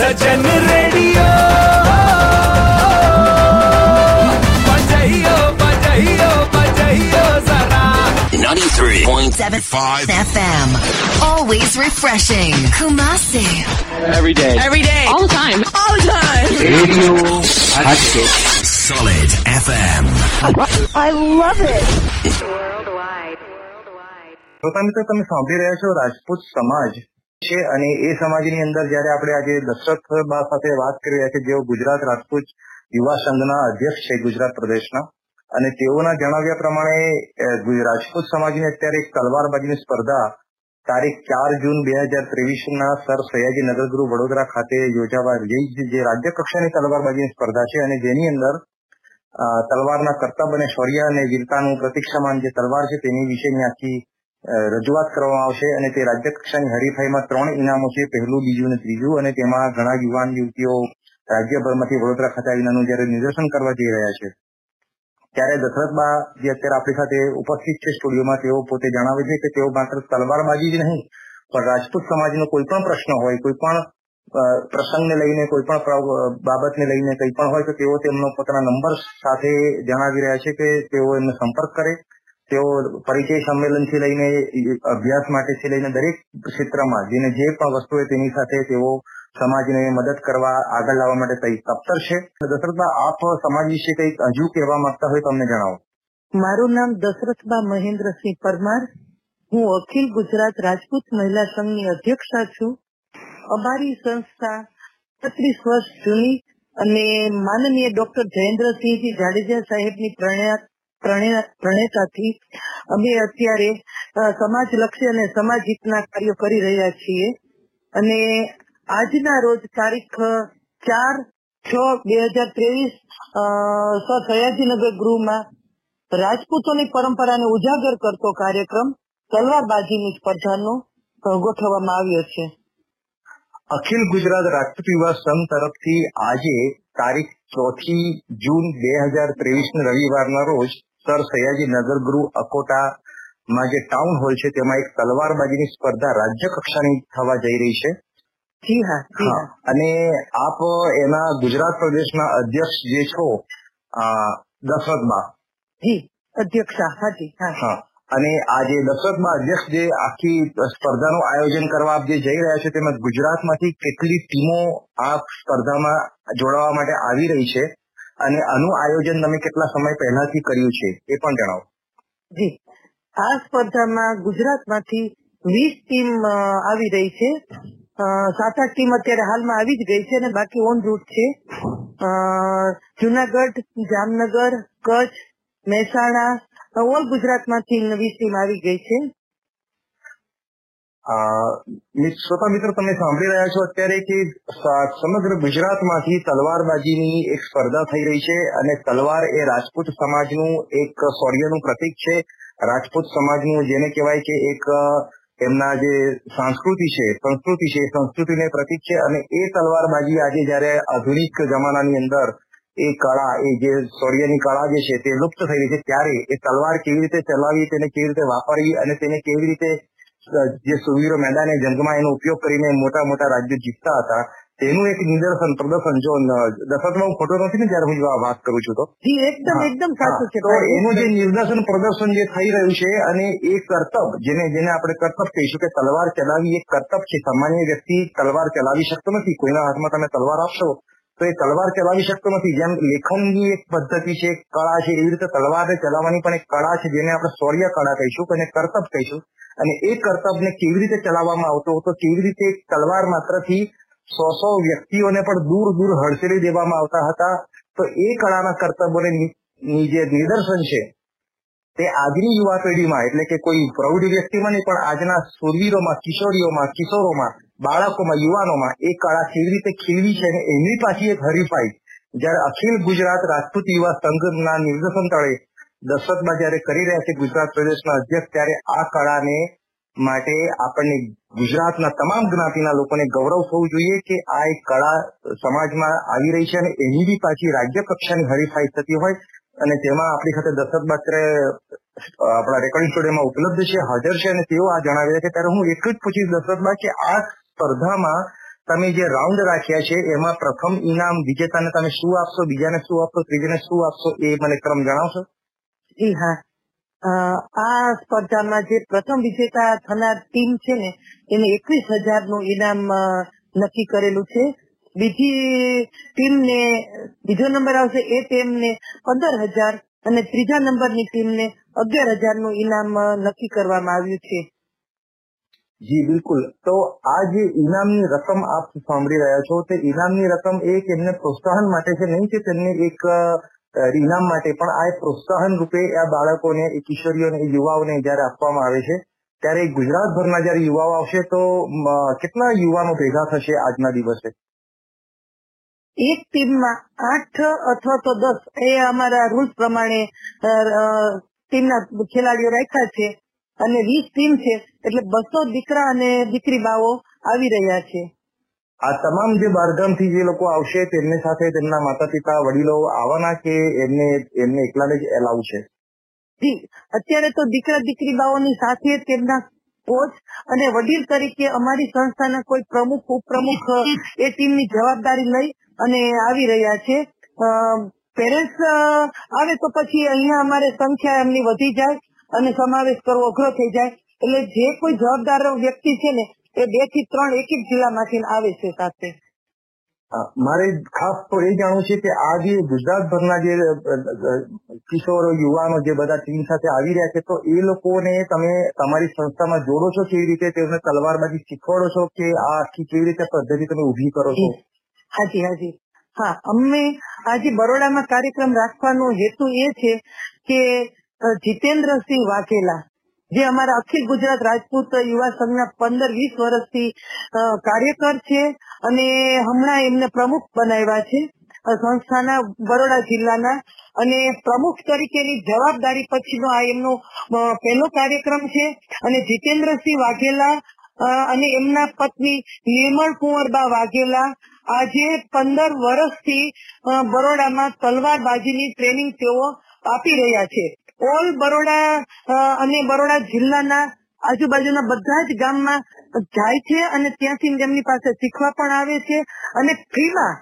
સજન radio બજાઈઓ બજાઈઓ બજાઈઓ જરા 93.75 FM. Always refreshing. Kumasi. Every day. Every day. All the time. All the time. Radio Hatchet. Solid FM. I love it. શ્રોતા મિત્રો તમે સાંભળી રહ્યા છો રાજપૂત સમાજ છે અને એ સમાજની અંદર જયારે આપણે આજે દશરથ બા સાથે વાત કરી રહ્યા છીએ, જેઓ ગુજરાત રાજપૂત યુવા સંઘના અધ્યક્ષ છે ગુજરાત પ્રદેશના, અને તેઓના જણાવ્યા પ્રમાણે રાજપૂત સમાજની અત્યારે એક તલવારબાજીની સ્પર્ધા તારીખ ચાર જૂન બે હજાર ત્રેવીસ ના સર સયાજી નગરગૃહ વડોદરા ખાતે યોજાવા જે રાજ્ય કક્ષાની તલવારબાજીની સ્પર્ધા છે અને જેની અંદર તલવારના કરતબ અને શૌર્ય અને વીરતાનું પ્રતિક્ષામાન જે તલવાર છે તેની વિશેની આખી રજૂઆત કરવામાં આવશે અને તે રાજ્ય કક્ષાની હરીફાઈમાં ત્રણ ઇનામો છે, પહેલું, બીજું અને ત્રીજું. અને તેમાં ઘણા યુવાન યુવતીઓ રાજ્યભરમાંથી વડોદરા ખાતે આવીને જયારે નિદર્શન કરવા જઈ રહ્યા છે, ત્યારે દશરથબા જે અત્યારે આપણી સાથે ઉપસ્થિત છે સ્ટુડિયોમાં, તેઓ પોતે જણાવે છે કે તેઓ માત્ર તલવારબાજી જ નહીં, પણ રાજપૂત સમાજનો કોઈ પણ પ્રશ્ન હોય, કોઈ પણ પ્રસંગને લઈને, કોઈ પણ બાબતને લઈને કંઈ પણ હોય, તો તેઓ તેમનો પોતાના નંબર સાથે જણાવી રહ્યા છે કે તેઓ એમને સંપર્ક કરે. તેઓ પરિચય સંમેલનથી લઈને અભ્યાસ માટેથી લઈને દરેક ક્ષેત્રમાં જેને જે પણ વસ્તુ હોય તેની સાથે તેઓ સમાજને મદદ કરવા આગળ લાવવા માટે તઈ- તપ્તર છે. દશરથબા આપ સમાજ વિશે કંઈક હજુ કહેવા માંગતા હોય તમને જણાવો. મારું નામ દશરથબા મહેન્દ્રસિંહ પરમાર. હું અખિલ ગુજરાત રાજપૂત મહિલા સંઘની અધ્યક્ષા છું. અમારી સંસ્થા પત્રીસ વર્ષ જૂની અને માનનીય ડોક્ટર જયેન્દ્રસિંહજી જાડેજા સાહેબની પ્રણ્યા- પ્રણ્યા- પ્રણેતાથી અમે અત્યારે સમાજ લક્ષી અને સમાજ હિતના કાર્યો કરી રહ્યા છીએ. અને આજના રોજ તારીખ ચાર છ બે હજાર ત્રેવીસ સયાજીનગર ગૃહમાં રાજપૂતોની પરંપરાને ઉજાગર કરતો કાર્યક્રમ તલવારબાજીની સ્પર્ધાનો ગોઠવવામાં આવ્યો છે. અખિલ ગુજરાત રાજપૂત યુવા સંઘ તરફથી આજે તારીખ ચોથી જૂન બે હજાર ત્રેવીસ રવિવારના રોજ સર સયાજી નગર ગૃહ અકોટામાં જે ટાઉન હોલ છે તેમાં એક તલવારબાજીની સ્પર્ધા રાજ્ય કક્ષાની થવા જઈ રહી છે. જી હા અને આપ એના ગુજરાત પ્રદેશના અધ્યક્ષ જે છો દશરથમાં જી અધ્યક્ષા હાજી હા અને આજે દશરથમાં અધ્યક્ષ જે આખી સ્પર્ધાનું આયોજન કરવા આપ જે જઈ રહ્યા છો તેમાં ગુજરાતમાંથી કેટલી ટીમો આ સ્પર્ધામાં જોડાવા માટે આવી રહી છે. અને આનું આયોજન તમે કેટલા સમય પહેલાથી કર્યું છે, એ પણ જણાવો. જી. આ સ્પર્ધામાં ગુજરાતમાંથી વીસ ટીમ આવી રહી છે. સાત આઠ ટીમ અત્યારે હાલમાં આવી જ ગઈ છે અને બાકી ઓન રૂટ છે. જુનાગઢ, જામનગર, કચ્છ, મહેસાણા ઓલ ગુજરાતમાંથી વીસ ટીમ આવી ગઈ છે. શ્રોતા મિત્રો, તમે સાંભળી રહ્યા છો અત્યારે કે સમગ્ર ગુજરાતમાંથી તલવારબાજીની એક સ્પર્ધા થઈ રહી છે અને તલવાર એ રાજપૂત સમાજનું એક શૌર્યનું પ્રતીક છે. રાજપૂત સમાજનું જેને કહેવાય કે એક એમના જે સંસ્કૃતિ છે સંસ્કૃતિ છે સંસ્કૃતિને પ્રતીક છે અને એ તલવારબાજી આજે જ્યારે આધુનિક જમાનાની અંદર એ કળા, એ જે શૌર્યની કળા જે છે તે લુપ્ત થઈ રહી છે, ત્યારે એ તલવાર કેવી રીતે ચલાવી, તેને કેવી રીતે વાપરવી અને તેને કેવી રીતે જે સુવીરો મેદાને જંગમાં એનો ઉપયોગ કરીને મોટા મોટા રાજ્યો જીતતા હતા તેનું એક નિદર્શન પ્રદર્શન જો ન- હું ખોટો નથી ને જયારે હું વાત કરું છું તો. એકદમ એકદમ સાચું છે તો એનું જે નિદર્શન પ્રદર્શન જે થઈ રહ્યું છે અને એ કરતબ જેને જેને આપણે કરતબ કહીશું કે તલવાર ચલાવી એક કરતબ છે. સામાન્ય વ્યક્તિ તલવાર ચલાવી શકતો નથી. કોઈના હાથમાં તમે તલવાર આપશો તો એ તલવાર ચલાવી શકતો નથી. જેમ લેખનની એક પદ્ધતિ છે કળા છે, એવી રીતે તલવારને ચલાવવાની પણ એક કળા છે, જેને આપણે શૌર્ય કળા કહીશું અને કરતબ કહીશું. અને એ કરતબને કેવી રીતે ચલાવવામાં આવતો હતો, કેવી રીતે એક તલવાર માત્રથી સો સો વ્યક્તિઓને પણ દૂર દૂર હડસેલી દેવામાં આવતા હતા. તો એ કળાના કરતબોને ની જે નિદર્શન છે તે આજની યુવા પેઢીમાં, એટલે કે કોઈ પ્રૌઢ વ્યક્તિમાં નહીં, પણ આજના સુરવીરોમાં કિશોરીઓમાં, કિશોરોમાં, બાળકોમાં, યુવાનોમાં એ કળા કેવી રીતે ખીલવી છે અને એની પાછી એક હરીફાઈ. જ્યારે અખિલ ગુજરાત રાજપૂત યુવા સંઘના નિર્દેશન તળે દશરથમાં જયારે કરી રહ્યા છે ગુજરાત પ્રદેશના અધ્યક્ષ, ત્યારે આ કળાને માટે આપણને ગુજરાતના તમામ જ્ઞાતિના લોકોને ગૌરવ થવું જોઈએ કે આ એક કળા સમાજમાં આવી રહી છે અને એની બી પાછી રાજ્ય કક્ષાની હરીફાઈ થતી હોય. અને તેમાં આપણી સાથે દશરથ બાત્રે આપણા રેકોર્ડિંગ સ્ટુડિયોમાં ઉપલબ્ધ છે, હાજર છે અને તેઓ આ જણાવે છે ત્યારે હું એટલું જ પૂછીશ દશરથબા કે આ સ્પર્ધામાં તમે જે રાઉન્ડ રાખ્યા છે, એમાં પ્રથમ ઇનામ વિજેતાને તમે શું આપશો, બીજાને શું આપશો, ત્રીજાને શું આપશો, એ મને ક્રમ જણાવશો? જી હા. આ સ્પર્ધામાં જે પ્રથમ વિજેતા થનાર ટીમ છે ને, એને એકવીસ હજારનું ઇનામ નક્કી કરેલું છે. બીજી ટીમને, બીજો નંબર આવશે એ ટીમને પંદર હજાર અને ત્રીજા ટીમને અગિયાર હજારનું ઇનામ નક્કી કરવામાં આવ્યું છે. જી, બિલકુલ. તો આ જે ઇનામની રકમ આપ સાંભળી રહ્યા છો, તે ઇનામની રકમ એક એમને પ્રોત્સાહન માટે છે, નહીં કે તેમને એક ઇનામ માટે, પણ આ પ્રોત્સાહન રૂપે આ બાળકોને કિશોરીઓને યુવાઓને જયારે આપવામાં આવે છે, ત્યારે ગુજરાતભરના જયારે યુવાઓ આવશે, તો કેટલા યુવાનો ભેગા થશે આજના દિવસે? એક ટીમમાં આઠ અથવા તો દસ એ અમારા રૂલ્સ પ્રમાણે ટીમના ખેલાડીઓ રાખ્યા છે અને વીસ ટીમ છે એટલે બસો દીકરા અને દીકરી બાઓ આવી રહ્યા છે. આ તમામ જે બારગામથી જે લોકો આવશે તેમની સાથે તેમના માતા પિતા વડીલો આવવાના કે એમને એમને એકલાને જ એલાવ છે? જી અત્યારે તો દીકરા દીકરી બાઓની સાથે તેમના કોચ અને વડીલ તરીકે અમારી સંસ્થાના કોઈ પ્રમુખ ઉપપ્રમુખ એ ટીમની જવાબદારી લઈ અને આવી રહ્યા છે. પેરેન્ટ્સ આવે તો પછી અહીંયા અમારે સંખ્યા એમની વધી જાય અને સમાવેશ કરવો અઘરો થઈ જાય. એટલે જે કોઈ જવાબદાર વ્યક્તિ છે ને એ બેથી ત્રણ એક એક જિલ્લામાંથી આવે છે સાથે. મારે ખાસ તો એ જાણવું છે કે આ જે ગુજરાતભરના જે કિશોરો યુવાનો જે બધા ટીમ સાથે આવી રહ્યા છે તો એ લોકોને તમે તમારી સંસ્થામાં જોડો છો કેવી રીતે? તેમને તલવારબાજી શીખવાડો છો કે આ આખી કેવી રીતે પદ્ધતિ તમે ઊભી કરો છો? હાજી હાજી. હા અમે આજે બરોડામાં કાર્યક્રમ રાખવાનો હેતુ એ છે કે જીતેન્દ્રસિંહ વાઘેલા, જે અમારા અખિલ ગુજરાત રાજપૂત યુવા સંઘના પંદર વીસ વર્ષથી કાર્યકર છે અને હમણાં એમને પ્રમુખ બનાવ્યા છે સંસ્થાના બરોડા જિલ્લાના. અને પ્રમુખ તરીકેની જવાબદારી પછીનો આ એમનો પહેલો કાર્યક્રમ છે. અને જીતેન્દ્રસિંહ વાઘેલા અને એમના પત્ની નિર્મળ કુંવરબા વાઘેલા આજે પંદર વર્ષથી બરોડામાં તલવારબાજીની ટ્રેનિંગ તેઓ આપી રહ્યા છે. ઓલ બરોડા અને બરોડા જિલ્લાના આજુબાજુના બધા જ ગામમાં જાય છે અને ત્યાંથી તેમની પાસે શીખવા પણ આવે છે. અને ફ્રીમાં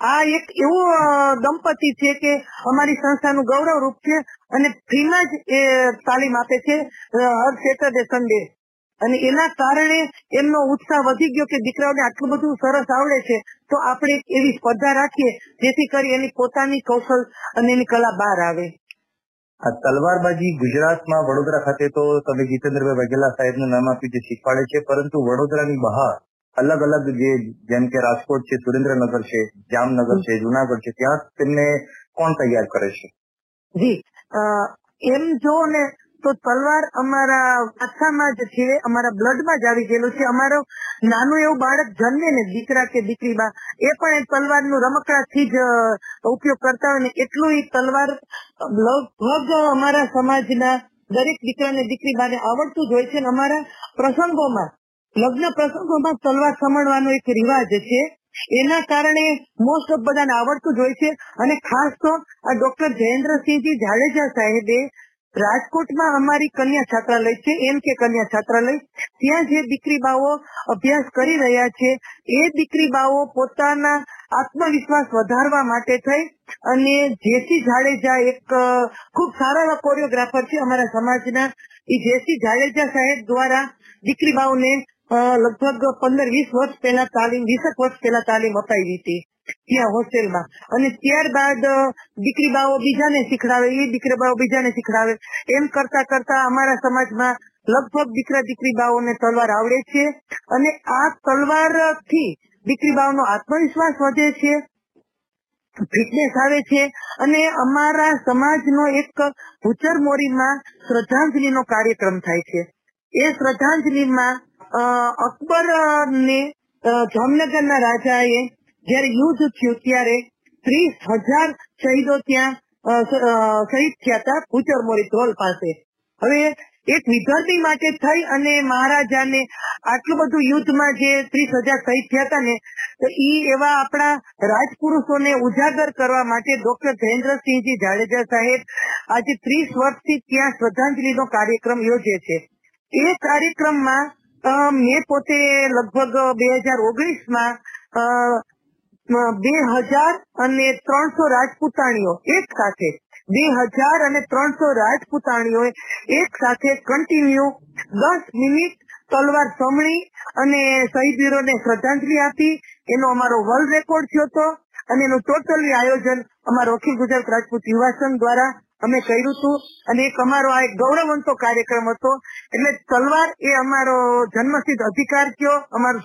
આ એક એવું દંપતી છે કે અમારી સંસ્થાનું ગૌરવ રૂપ છે અને ફ્રીમાં જ એ તાલીમ આપે છે હર સેટરડે સન્ડે અને એના કારણે એમનો ઉત્સાહ વધી ગયો કે દીકરાઓને આટલું બધું સરસ આવડે છે તો આપણે એવી સ્પર્ધા રાખીએ જેથી કરી એની પોતાની કૌશલ અને એની કલા બહાર આવે. આ તલવારબાજી ગુજરાતમાં વડોદરા ખાતે તો તમે જીતેન્દ્રભાઈ વાઘેલા સાહેબનું નામ આપ્યું જે શીખવાડે છે પરંતુ વડોદરાની બહાર અલગ અલગ જે જેમ કે રાજકોટ છે સુરેન્દ્રનગર છે જામનગર છે જુનાગઢ છે ત્યાં તેમને કોણ તૈયાર કરે છે? જી એમ જો ને તો તલવાર અમારા આખામાં જ છે, અમારા બ્લડમાં જ આવી ગયેલું છે. અમારો નાનું એવું બાળક જન્મે ને દીકરા કે દીકરી બા એ પણ એ તલવારનું રમકડાથી જ ઉપયોગ કરતા હોય ને એટલું એ તલવાર લગભગ અમારા સમાજના દરેક દીકરા ને દીકરી બાને આવડતું જ હોય છે અમારા પ્રસંગોમાં, લગ્ન પ્રસંગોમાં તલવાર સમણવાનો એક રિવાજ છે. એના કારણે મોસ્ટ ઓફ બધાને આવડતું જ હોય છે. અને ખાસ તો આ ડોક્ટર જયેન્દ્રસિંહજી જાડેજા સાહેબે રાજકોટમાં અમારી કન્યા છાત્રાલય છે, એમ કે કન્યા છાત્રાલય. ત્યાં જે દીકરી બાઓ અભ્યાસ કરી રહ્યા છે, એ દીકરી બાઓ પોતાના આત્મવિશ્વાસ વધારવા માટે થઈ અને જેસી જાડેજા એક ખૂબ સારા એવા કોરિયોગ્રાફર છે અમારા સમાજના. એ જેસી જાડેજા સાહેબ દ્વારા દીકરી બાઓને લગભગ પંદર વીસ વર્ષ પહેલા તાલીમ, વીસેક વર્ષ પહેલા તાલીમ અપાવી હતી. ત્યાં હોસ્ટેલમાં. અને ત્યારબાદ દીકરી બાઓ બીજાને શીખડાવે, એ દીકરી બાઓ બીજાને શીખડાવે. એમ કરતા કરતા અમારા સમાજમાં લગભગ દીકરા દીકરી બાઓને તલવાર આવડે છે. અને આ તલવારથી દીકરી બાઓનો આત્મવિશ્વાસ વધે છે, ફિટનેસ આવે છે. અને અમારા સમાજનો એક ભૂચર મોરીમાં શ્રદ્ધાંજલિનો કાર્યક્રમ થાય છે. એ શ્રદ્ધાંજલિમાં અકબર ને જામનગરના રાજાએ જ્યારે યુદ્ધ થયું ત્યારે ત્રીસ હજાર શહીદો ત્યાં શહીદ થયા હતા ભૂચર મોરી ધોલ પાસે. હવે એક વિદ્યાર્થી માટે થઈ અને મહારાજાને આટલું બધું યુદ્ધમાં જે ત્રીસ હજાર શહીદ થયા હતા ને, તો ઈ એવા આપણા રાજપુરુષોને ઉજાગર કરવા માટે ડોક્ટર જયેન્દ્રસિંહજી જાડેજા સાહેબ આજે ત્રીસ વર્ષથી ત્યાં શ્રદ્ધાંજલિનો કાર્યક્રમ યોજે છે. એ કાર્યક્રમમાં મેં પોતે લગભગ બે હજાર ઓગણીસમાં બે હજાર અને ત્રણસો રાજપૂતાણીઓ એક સાથે. બે હજાર અને ત્રણસો રાજપૂતાણીઓ એક સાથે કન્ટિન્યુ દસ મિનિટ તલવાર સમણી અને શહીદવીરોને શ્રદ્ધાંજલિ આપી. એનો અમારો વર્લ્ડ રેકોર્ડ થયો હતો અને એનું ટોટલી આયોજન અમારો અખિલ ગુજરાત રાજપૂત યુવા સંઘ દ્વારા અમે કર્યું હતું. અને એક અમારો આ એક ગૌરવંતો કાર્યક્રમ હતો. એટલે તલવાર એ અમારો જન્મસિદ્ધ અધિકાર કયો અમારું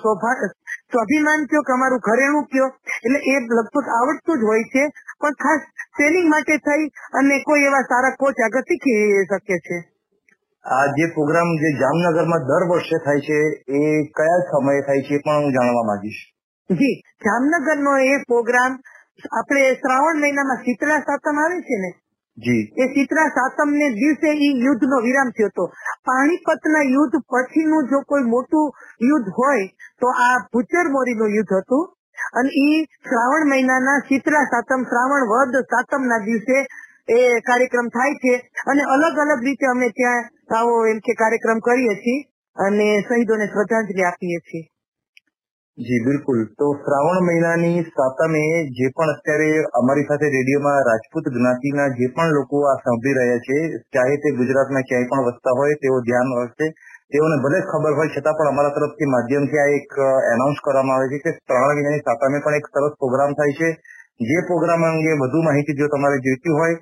સ્વાભિમાન કયો કે અમારું ઘરેણું કયો એટલે એ લગભગ આવડતું જ હોય છે. પણ ખાસ ટ્રેનિંગ માટે થઈ અને કોઈ એવા સારા કોચ આગળ શીખી શકે છે. આ જે પ્રોગ્રામ જે જામનગરમાં દર વર્ષે થાય છે એ કયા સમયે થાય છે પણ હું જાણવા માંગીશ. જી જામનગરનો એ પ્રોગ્રામ આપણે શ્રાવણ મહિનામાં શીતળા સાતમ આવે છે ને? એ ચિત્રા સાતમ ને દિવસે એ યુદ્ધ નો વિરામ થયો હતો. પાણીપત ના યુદ્ધ પછીનું જો કોઈ મોટું યુદ્ધ હોય, તો આ ભૂચર મોરીનું યુદ્ધ હતું. અને ઈ શ્રાવણ મહિનાના ચિત્રા સાતમ, શ્રાવણ વદ સાતમ ના દિવસે એ કાર્યક્રમ થાય છે. અને અલગ અલગ રીતે અમે ત્યાં આવો એમ કે કાર્યક્રમ કરીએ છીએ અને શહીદોને શ્રદ્ધાંજલિ આપીએ છીએ. જી, બિલકુલ. તો શ્રાવણ મહિનાની સાતમે જે પણ અત્યારે અમારી સાથે રેડિયોમાં રાજપૂત જ્ઞાતિના જે પણ લોકો આ સાંભળી રહ્યા છે, ચાહે તે ગુજરાતના ક્યાંય પણ વસતા હોય, તેઓ ધ્યાન રાખશે. તેઓને ભલે ખબર હોય, છતાં પણ અમારા તરફથી માધ્યમથી આ એક એનાઉન્સ કરવામાં આવે છે કે શ્રાવણ મહિનાની સાતમે પણ એક સરસ પ્રોગ્રામ થાય છે. જે પ્રોગ્રામ અંગે વધુ માહિતી જો તમારે જોઈતી હોય,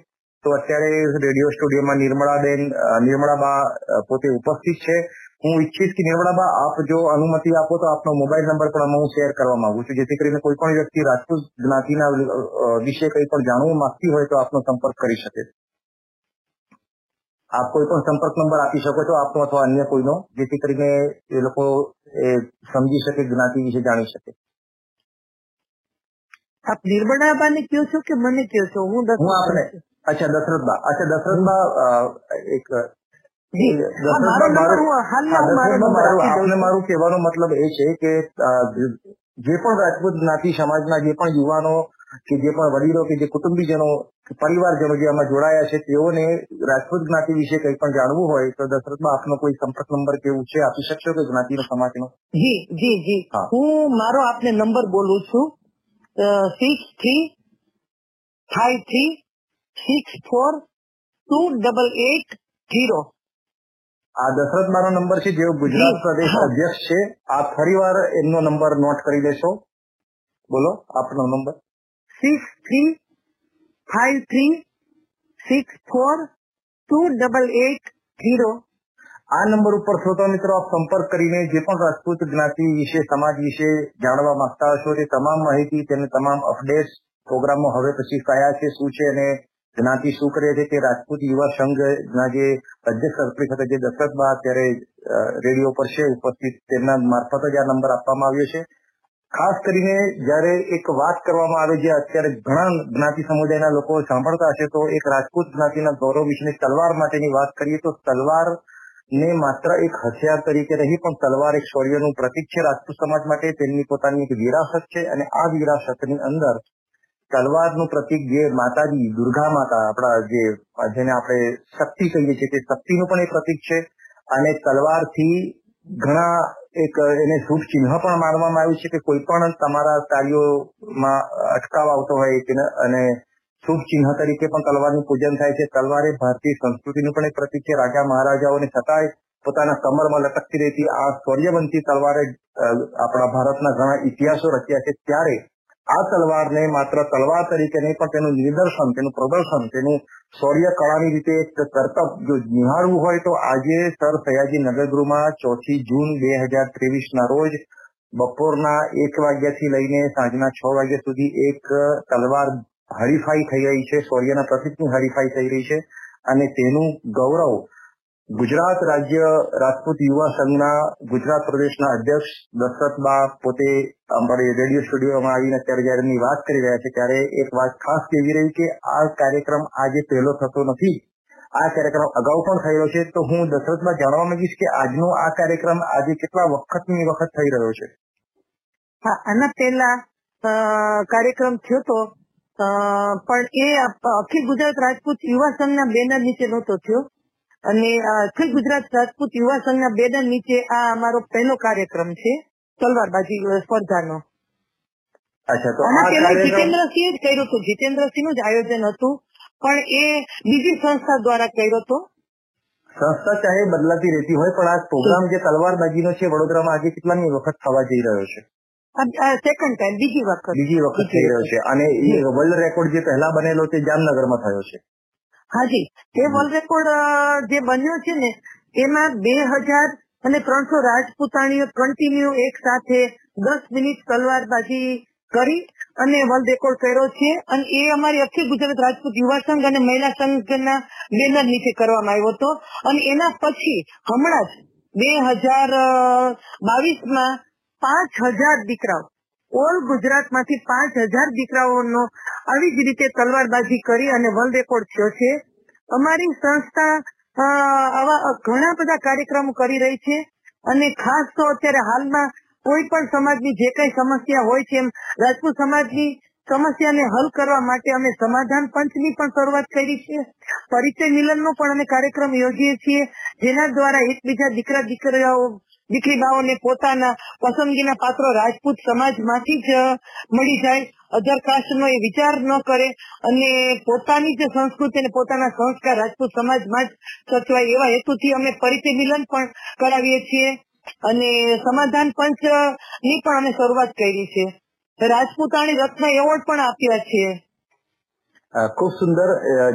તો અત્યારે રેડિયો સ્ટુડિયોમાં નિર્મળાબેન, નિર્મળાબા પોતે ઉપસ્થિત છે. હું ઈચ્છીશ કે નિર્મળાબા આપ જો અનુમતિ આપો તો આપનો મોબાઈલ નંબર પણ હું શેર કરવા માંગુ છું. જેથી કરીને કોઈ પણ વ્યક્તિ રાજપૂત જ્ઞાતિના વિશે કંઈ પણ જાણવું માંગતી હોય તો આપનો સંપર્ક કરી શકે. આપ કોઈ પણ સંપર્ક નંબર આપી શકો છો આપનો અથવા અન્ય કોઈનો જેથી કરીને એ લોકો એ સમજી શકે જ્ઞાતિ વિશે જાણી શકે. આપ નિર્મળાબાને કયો છો કે મને કયો છો? હું હું આપણે અચ્છા દશરથબા અચ્છા દશરથબા એક આપને મારું કહેવાનો મતલબ એ છે કે જે પણ રાજપૂત જ્ઞાતિ સમાજના જે પણ યુવાનો કે જે પણ વડીલો કે જે કુટુંબીજનો પરિવારજનો જે આમાં જોડાયા છે તેઓને રાજપૂત જ્ઞાતિ વિશે કંઈ પણ જાણવું હોય તો દશરથમાં આપનો કોઈ સંપર્ક નંબર કેવું છે આપી શકશો કે જ્ઞાતિનો સમાજનો? જી જી જી. હું. મારો આપને નંબર બોલું છું six three five three six four two double eight zero આ દશરથ મારો નંબર છે જેઓ ગુજરાત પ્રદેશ. અધ્યક્ષ છે. આપ ફરીવાર એમનો નંબર નોટ કરી લેશો બોલો આપનો number. Six three five three six four two double eight zero આ નંબર ઉપર શ્રોતા મિત્રો આપ સંપર્ક કરીને જે પણ રાજપૂત જ્ઞાતિ વિશે સમાજ વિશે જાણવા માંગતા હશો તે તમામ માહિતી તેને તમામ અપડેટ પ્રોગ્રામો હવે પછી કયા છે શું છે અને જ્ઞાતિ શું કરે છે કે રાજપૂત યુવા સંઘના જે અધ્યક્ષ સરપંચ સાથે જે દશરથબા અત્યારે રેડિયો પર છે, ઉપસ્થિત તેમના મારફત જ આ નંબર આપવામાં આવ્યો છે. ખાસ કરીને જયારે એક વાત કરવામાં આવે જે અત્યારે ઘણા જ્ઞાતિ સમુદાયના લોકો સાંભળતા હશે, તો એક રાજપૂત જ્ઞાતિના ગૌરવ વિશેની તલવાર માટેની વાત કરીએ તો તલવાર ને માત્ર એક હથિયાર તરીકે નહીં, પણ તલવાર એક શૌર્યનું પ્રતીક છે. રાજપૂત સમાજ માટે તેમની પોતાની એક વિરાસત છે અને આ વિરાસતની અંદર તલવારનું પ્રતીક જે માતાજી, દુર્ગા માતા, આપણા જે, જેને આપણે શક્તિ કહીએ છીએ તે શક્તિનું પણ એક પ્રતીક છે. અને તલવારથી ઘણા એક એને શુભ ચિહ્ન પણ માનવામાં આવ્યું છે કે કોઈ પણ તમારા કાર્યોમાં અટકાવ આવતો હોય અને શુભ ચિહ્ન તરીકે પણ તલવારનું પૂજન થાય છે. તલવાર એ ભારતીય સંસ્કૃતિનું પણ એક પ્રતીક છે. રાજા મહારાજાઓને છતાંય પોતાના કમરમાં લટકતી રહેતી આ સૌર્યવંતી તલવારે આપણા ભારતના ઘણા ઇતિહાસો રચ્યા છે. ત્યારે આ તલવારને માત્ર તલવાર તરીકે નહીં, પણ તેનું નિદર્શન, તેનું પ્રદર્શન, તેનું શૌર્ય કળાની રીતે એક કરતબ જો નિહાળવું હોય તો આજે સર સયાજી નગરગૃહમાં ચોથી જૂન બે હજાર ત્રેવીસ ના રોજ બપોરના એક વાગ્યાથી લઈને સાંજના છ વાગ્યા સુધી એક તલવાર હરીફાઈ થઈ રહી છે, શૌર્યના પ્રતિકની હરીફાઈ થઈ રહી છે અને તેનું ગૌરવ ગુજરાત રાજ્ય રાજપૂત યુવા સંઘના ગુજરાત પ્રદેશના અધ્યક્ષ દશરથબા પોતે અમારી રેડિયો સ્ટુડિયોમાં આવીને અત્યારે જયારે એમની વાત કરી રહ્યા છે, ત્યારે એક વાત ખાસ કહેવી રહી કે આ કાર્યક્રમ આજે પહેલો થતો નથી. આ કાર્યક્રમ અગાઉ પણ થયેલો છે. તો હું દશરથમાં જાણવા માંગીશ કે આજનો આ કાર્યક્રમ આજે કેટલા વખતની વખત થઈ રહ્યો છે? હા, આના પહેલા કાર્યક્રમ થયો તો પણ એ અખિલ ગુજરાત રાજપૂત યુવા સંઘના બેનર નીચે નહોતો થયો. અને અખિલ ગુજરાત રાજપૂત યુવા સંઘના બેનર નીચે આ અમારો પહેલો કાર્યક્રમ છે તલવારબાજી સ્પર્ધાનો. અચ્છા તો આ જીતેન્દ્રસિંહે જ કર્યું હતું. જીતેન્દ્રસિંહનું જ આયોજન હતું પણ એ બીજી સંસ્થા દ્વારા કર્યો હતો. સંસ્થા ચાહે બદલાતી રહેતી હોય પણ આ પ્રોગ્રામ જે તલવારબાજીનો છે વડોદરામાં આજે કેટલાની વખત થવા જઈ રહ્યો છે? સેકન્ડ ટાઈમ બીજી વખત. બીજી વખત થઈ રહ્યો છે. અને એ વર્લ્ડ રેકોર્ડ જે પહેલા બનેલો તે જામનગરમાં થયો છે. હાજી. તે વર્લ્ડ રેકોર્ડ જે બન્યો છે ને એમાં બે હજાર અને ત્રણસો રાજપૂતાણીઓ કન્ટિન્યુ એક સાથે દસ મિનિટ તલવારબાજી કરી અને વર્લ્ડ રેકોર્ડ કર્યો છે. અને એ અમારી અખિલ ગુજરાત રાજપૂત યુવા સંઘ અને મહિલા સંઘના બેનર નીચે કરવામાં આવ્યો હતો. અને એના પછી હમણાં જ બે હજાર બાવીસમાં પાંચ હજાર દીકરાઓ ઓલ ગુજરાતમાંથી પાંચ હજાર દીકરાઓનો આવી જ રીતે તલવારબાજી કરી અને વર્લ્ડ રેકોર્ડ થયો છે. અમારી સંસ્થા આવા ઘણા બધા કાર્યક્રમો કરી રહી છે અને ખાસ તો અત્યારે હાલમાં કોઈ પણ સમાજની જે કઈ સમસ્યા હોય છે એમ, રાજપૂત સમાજની સમસ્યાને હલ કરવા માટે અમે સમાધાન પંચની પણ શરૂઆત કરી છે. પરિચય મિલનનો પણ અમે કાર્યક્રમ યોજીએ છીએ, જેના દ્વારા એકબીજા દીકરા દીકરીઓ દીકરી બાઓને પોતાના પસંદગીના પાત્રો રાજપૂત સમાજમાંથી જ મળી જાય. અધર કાસ્ટનો એ વિચાર ન કરે અને પોતાની જે સંસ્કૃતિ અને પોતાના સંસ્કાર રાજપૂત સમાજમાં જ સચવાય એવા હેતુથી અમે પરિચય મિલન પણ કરાવીએ છીએ. અને સમાધાન પંચની પણ અમે શરૂઆત કરી છે. રાજપૂતાણી રત્ન એવોર્ડ પણ આપ્યા છે. અ, ખૂબ સુંદર